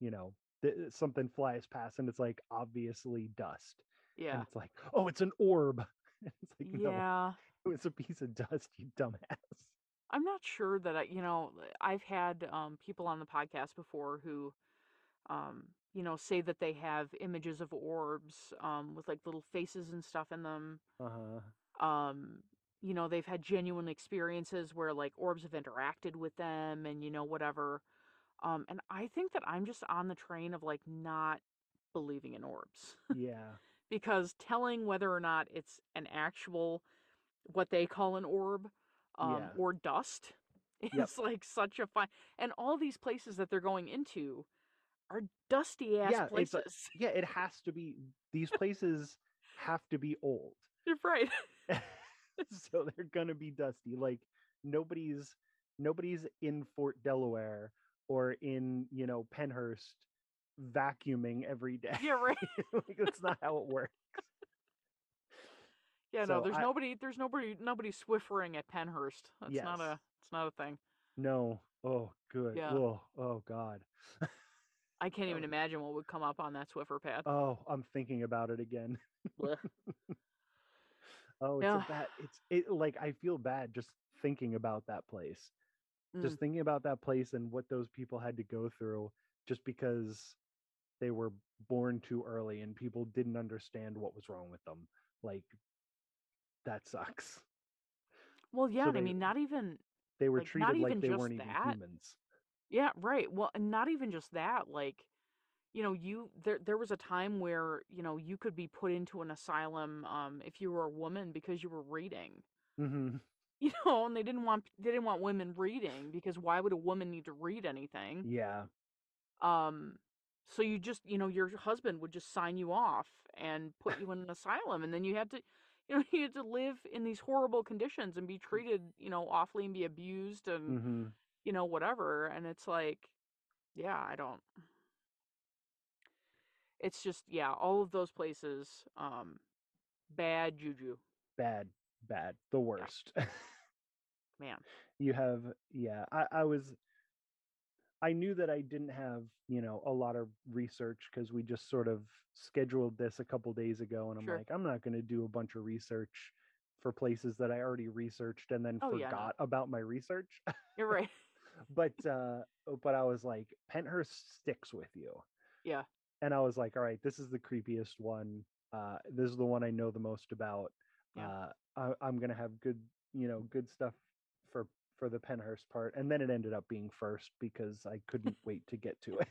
you know, th- something flies past and it's like obviously dust. And yeah. it's like, oh, it's an orb. <laughs> it's like, no, Yeah. it was a piece of dust, you dumbass. I'm not sure that I, you know, I've had um, people on the podcast before who, um, you know, say that they have images of orbs um, with like little faces and stuff in them. Uh-huh. Um, you know, they've had genuine experiences where like orbs have interacted with them and, you know, whatever. Um, and I think that I'm just on the train of like not believing in orbs Yeah. Because telling whether or not it's an actual, what they call an orb, um, Yeah. or dust <laughs> is Yep. like such a fine. And all these places that they're going into are dusty ass Yeah, it's places. Yeah, it has to be these places have to be old. You're right. <laughs> so they're gonna be dusty. Like nobody's nobody's in Fort Delaware or in, you know, Pennhurst vacuuming every day. Yeah, right. <laughs> like that's not how it works. Yeah, So no, there's I- nobody, there's nobody, nobody swiffering at Pennhurst. That's not a, it's not a thing. No. Oh, good. Yeah. Oh, oh God. I can't even <laughs> imagine what would come up on that Swiffer path. Oh, I'm thinking about it again. <laughs> Oh, it's Yeah. a bad. It's it like I feel bad just thinking about that place. Mm. Just thinking about that place and what those people had to go through just because they were born too early and people didn't understand what was wrong with them. Like that sucks. Well, yeah, so and I mean, not even, They were Like, treated like they weren't even humans. yeah, right. Well, and not even just that, like, you know, you there there was a time where you know you could be put into an asylum um, if you were a woman because you were reading. hmm <laughs> You know, and they didn't want they didn't want women reading because why would a woman need to read anything? Yeah. Um, so you just, you know, your husband would just sign you off and put <laughs> you in an asylum, and then you had to, <laughs> you know, you had to live in these horrible conditions and be treated, you know, awfully and be abused and, hmm you know, whatever. And it's like, yeah, I don't. It's just, yeah, all of those places, um, bad juju, Bad, bad. The worst. <laughs> man. you have yeah I, I was i knew that i didn't have you know a lot of research because we just sort of scheduled this a couple days ago and i'm Sure. like i'm not going to do a bunch of research for places that i already researched and then Oh, yeah, forgot about my research You're <laughs> right. but uh but i was like pennhurst sticks with you Yeah. and i was like all right this is the creepiest one uh this is the one i know the most about Yeah. uh I, i'm gonna have good you know good stuff for the pennhurst part and then it ended up being first because i couldn't <laughs> wait to get to it.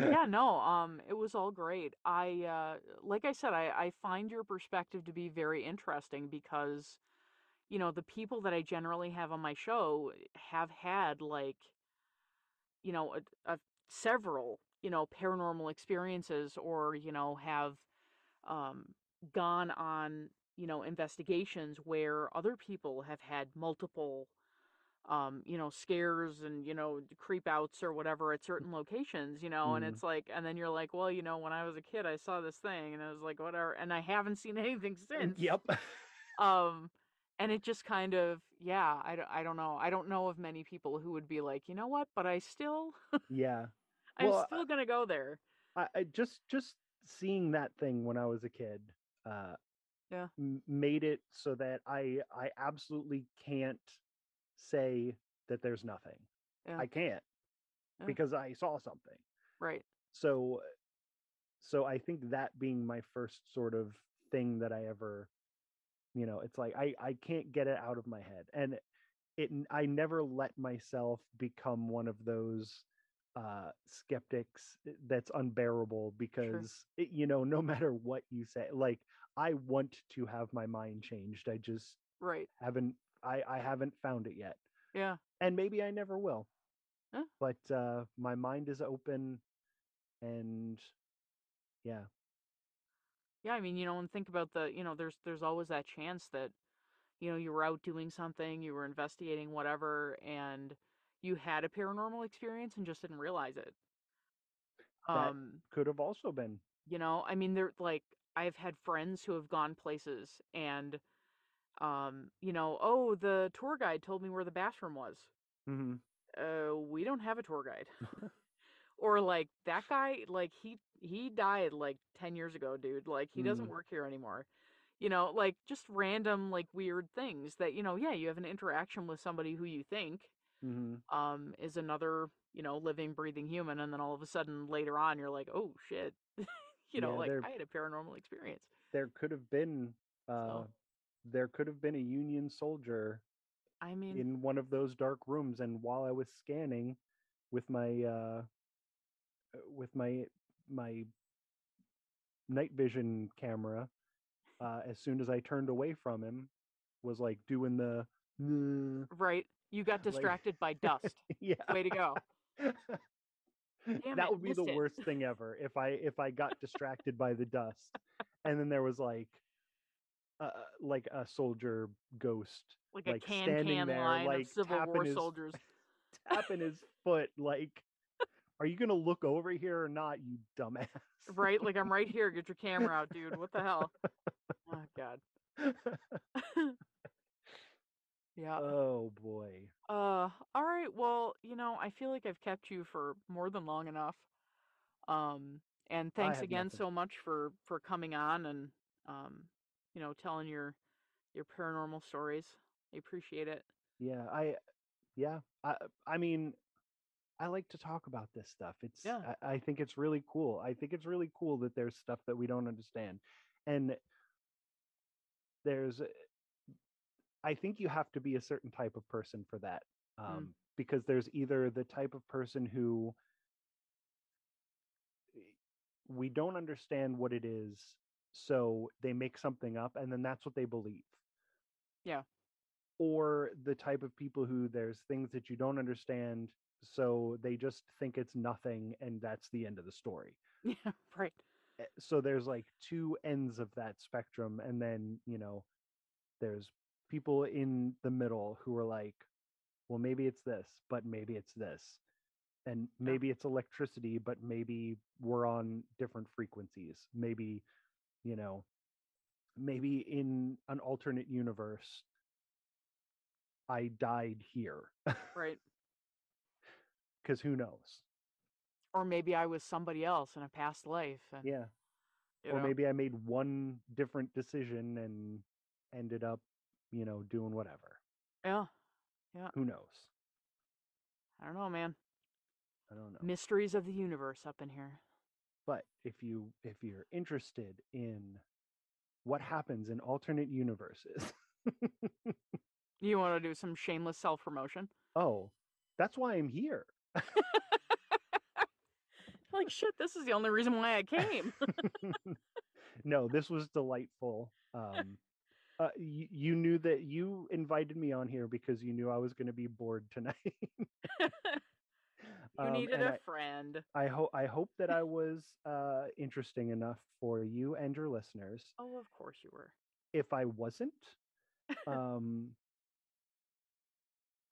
Yeah <laughs> no um it was all great. I uh like i said i i find your perspective to be very interesting because you know the people that i generally have on my show have had like you know a, a several you know paranormal experiences or you know have um gone on you know investigations where other people have had multiple um you know scares and you know creep outs or whatever at certain locations you know and Mm. it's like and then you're like well you know when i was a kid i saw this thing and i was like whatever and i haven't seen <laughs> anything since. yep. Um and it just kind of yeah I, I don't know i don't know of many people who would be like you know what? But i still yeah. <laughs> I'm Well, still gonna go there. I, I just just seeing that thing when I was a kid uh Yeah. m- made it so that I I absolutely can't say that there's nothing. Yeah. I can't Yeah. because I saw something. right So so I think that being my first sort of thing that I ever you know, it's like I I can't get it out of my head. And it i never let myself become one of those uh skeptics uh, that's unbearable because it, you know no matter what you say like i want to have my mind changed i just right haven't I I haven't found it yet, Yeah. and maybe I never will. Huh? But uh, my mind is open, and yeah, Yeah, I mean, you know, and think about the, you know, there's there's always that chance that, you know, you were out doing something, you were investigating whatever, and you had a paranormal experience and just didn't realize it. That- Um, could have also been. you know, I mean, they're like, I've had friends who have gone places and, um, you know, oh, the tour guide told me where the bathroom was. hmm uh we don't have a tour guide. <laughs> <laughs> Or like that guy like he he died like 10 years ago dude. Like he doesn't Mm. work here anymore. You know like just random like weird things that you know yeah you have an interaction with somebody who you think hmm um is another you know living breathing human and then all of a sudden later on you're like oh shit <laughs> you know Yeah, like they're- i had a paranormal experience. There could have been. Uh, So- There could have been a Union soldier i mean in one of those dark rooms and while i was scanning with my uh uh, with my my night vision camera uh as soon as i turned away from him was like doing the right you got <laughs> like- distracted by dust. <laughs> Yeah. Way to go <laughs> Damn that it, would be the it. worst thing ever if i if i got distracted by the dust and then there was like uh, like a soldier ghost like, like, a can standing can there, line like, of civil war his- soldiers <laughs> tapping his foot like are you gonna look over here or not you dumbass Right, like I'm right here. Get your camera out, dude. What the hell? <laughs> Oh God. <laughs> Yeah. oh boy Uh. All right. Well, you know, I feel like I've kept you for more than long enough. Um. And I thanks have again nothing. so much for for coming on and um, you know, telling your your paranormal stories. I appreciate it. yeah i yeah i i mean i like to talk about this stuff it's Yeah. I, I think it's really cool i think it's really cool that there's stuff that we don't understand and there's i think you have to be a certain type of person for that um because there's either the type of person who we don't understand what it is so they make something up and then that's what they believe Yeah. or the type of people who there's things that you don't understand so they just think it's nothing and that's the end of the story <laughs> Yeah. Right. Eh, so there's like two ends of that spectrum and then you know there's people in the middle who are like well maybe it's this but maybe it's this and Yeah. maybe it's electricity but maybe we're on different frequencies maybe you know maybe in an alternate universe i died here <laughs> Right. because who knows Or maybe I was somebody else in a past life. And, yeah or know, maybe I made one different decision and ended up, you know, doing whatever. Yeah. Yeah. Who knows? I don't know, man. I don't know. Mysteries of the universe up in here. But if you if you're interested in what happens in alternate universes, <laughs> You want to do some shameless self promotion? oh, that's why I'm here. <laughs> like shit this is the only reason why i came <laughs> no, this was delightful. Um, uh, you, you knew that you invited me on here because you knew I was going to be bored tonight. <laughs> <laughs> you Um, needed a I- friend I hope I hope that I <laughs> was uh, interesting enough for you and your listeners. oh of course you were If I wasn't, um,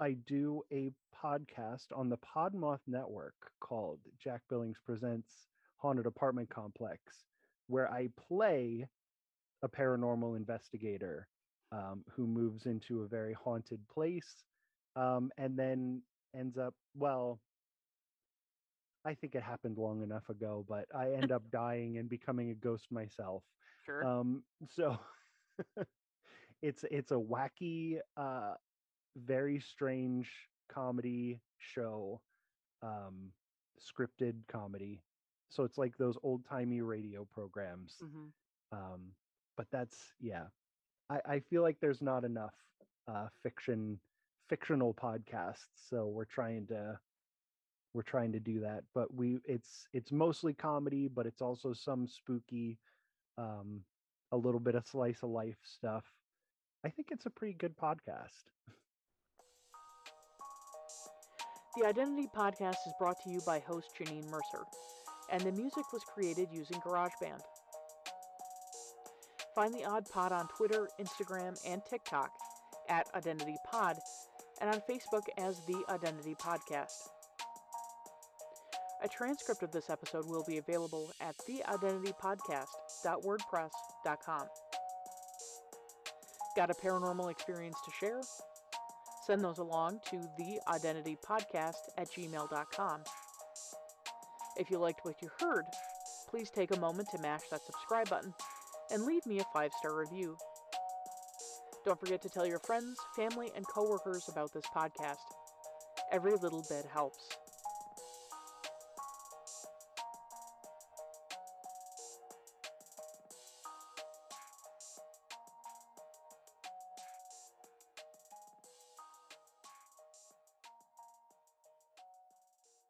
I do a podcast on the Podmoth Network called Jack Billings Presents Haunted Apartment Complex, where I play a paranormal investigator um, who moves into a very haunted place um, and then ends up, well, I think it happened long enough ago, but I end up dying and becoming a ghost myself. sure Um, so <laughs> it's it's a wacky, uh, very strange comedy show, um, scripted comedy. So it's like those old timey radio programs. hmm Um, but that's yeah. I, I feel like there's not enough uh, fiction fictional podcasts, so we're trying to we're trying to do that. But we it's it's mostly comedy, but it's also some spooky, um, a little bit of slice of life stuff. I think it's a pretty good podcast. The Identity Podcast is brought to you by host Janine Mercer, and the music was created using GarageBand. Find the Odd Pod on Twitter, Instagram, and TikTok at Identity Pod, and on Facebook as The Identity Podcast. A transcript of this episode will be available at theidentitypodcast.wordpress.com. Got a paranormal experience to share? Send those along to theidentitypodcast at gmail.com. If you liked what you heard, please take a moment to mash that subscribe button and leave me a five star review. Don't forget to tell your friends, family, and coworkers about this podcast. Every little bit helps.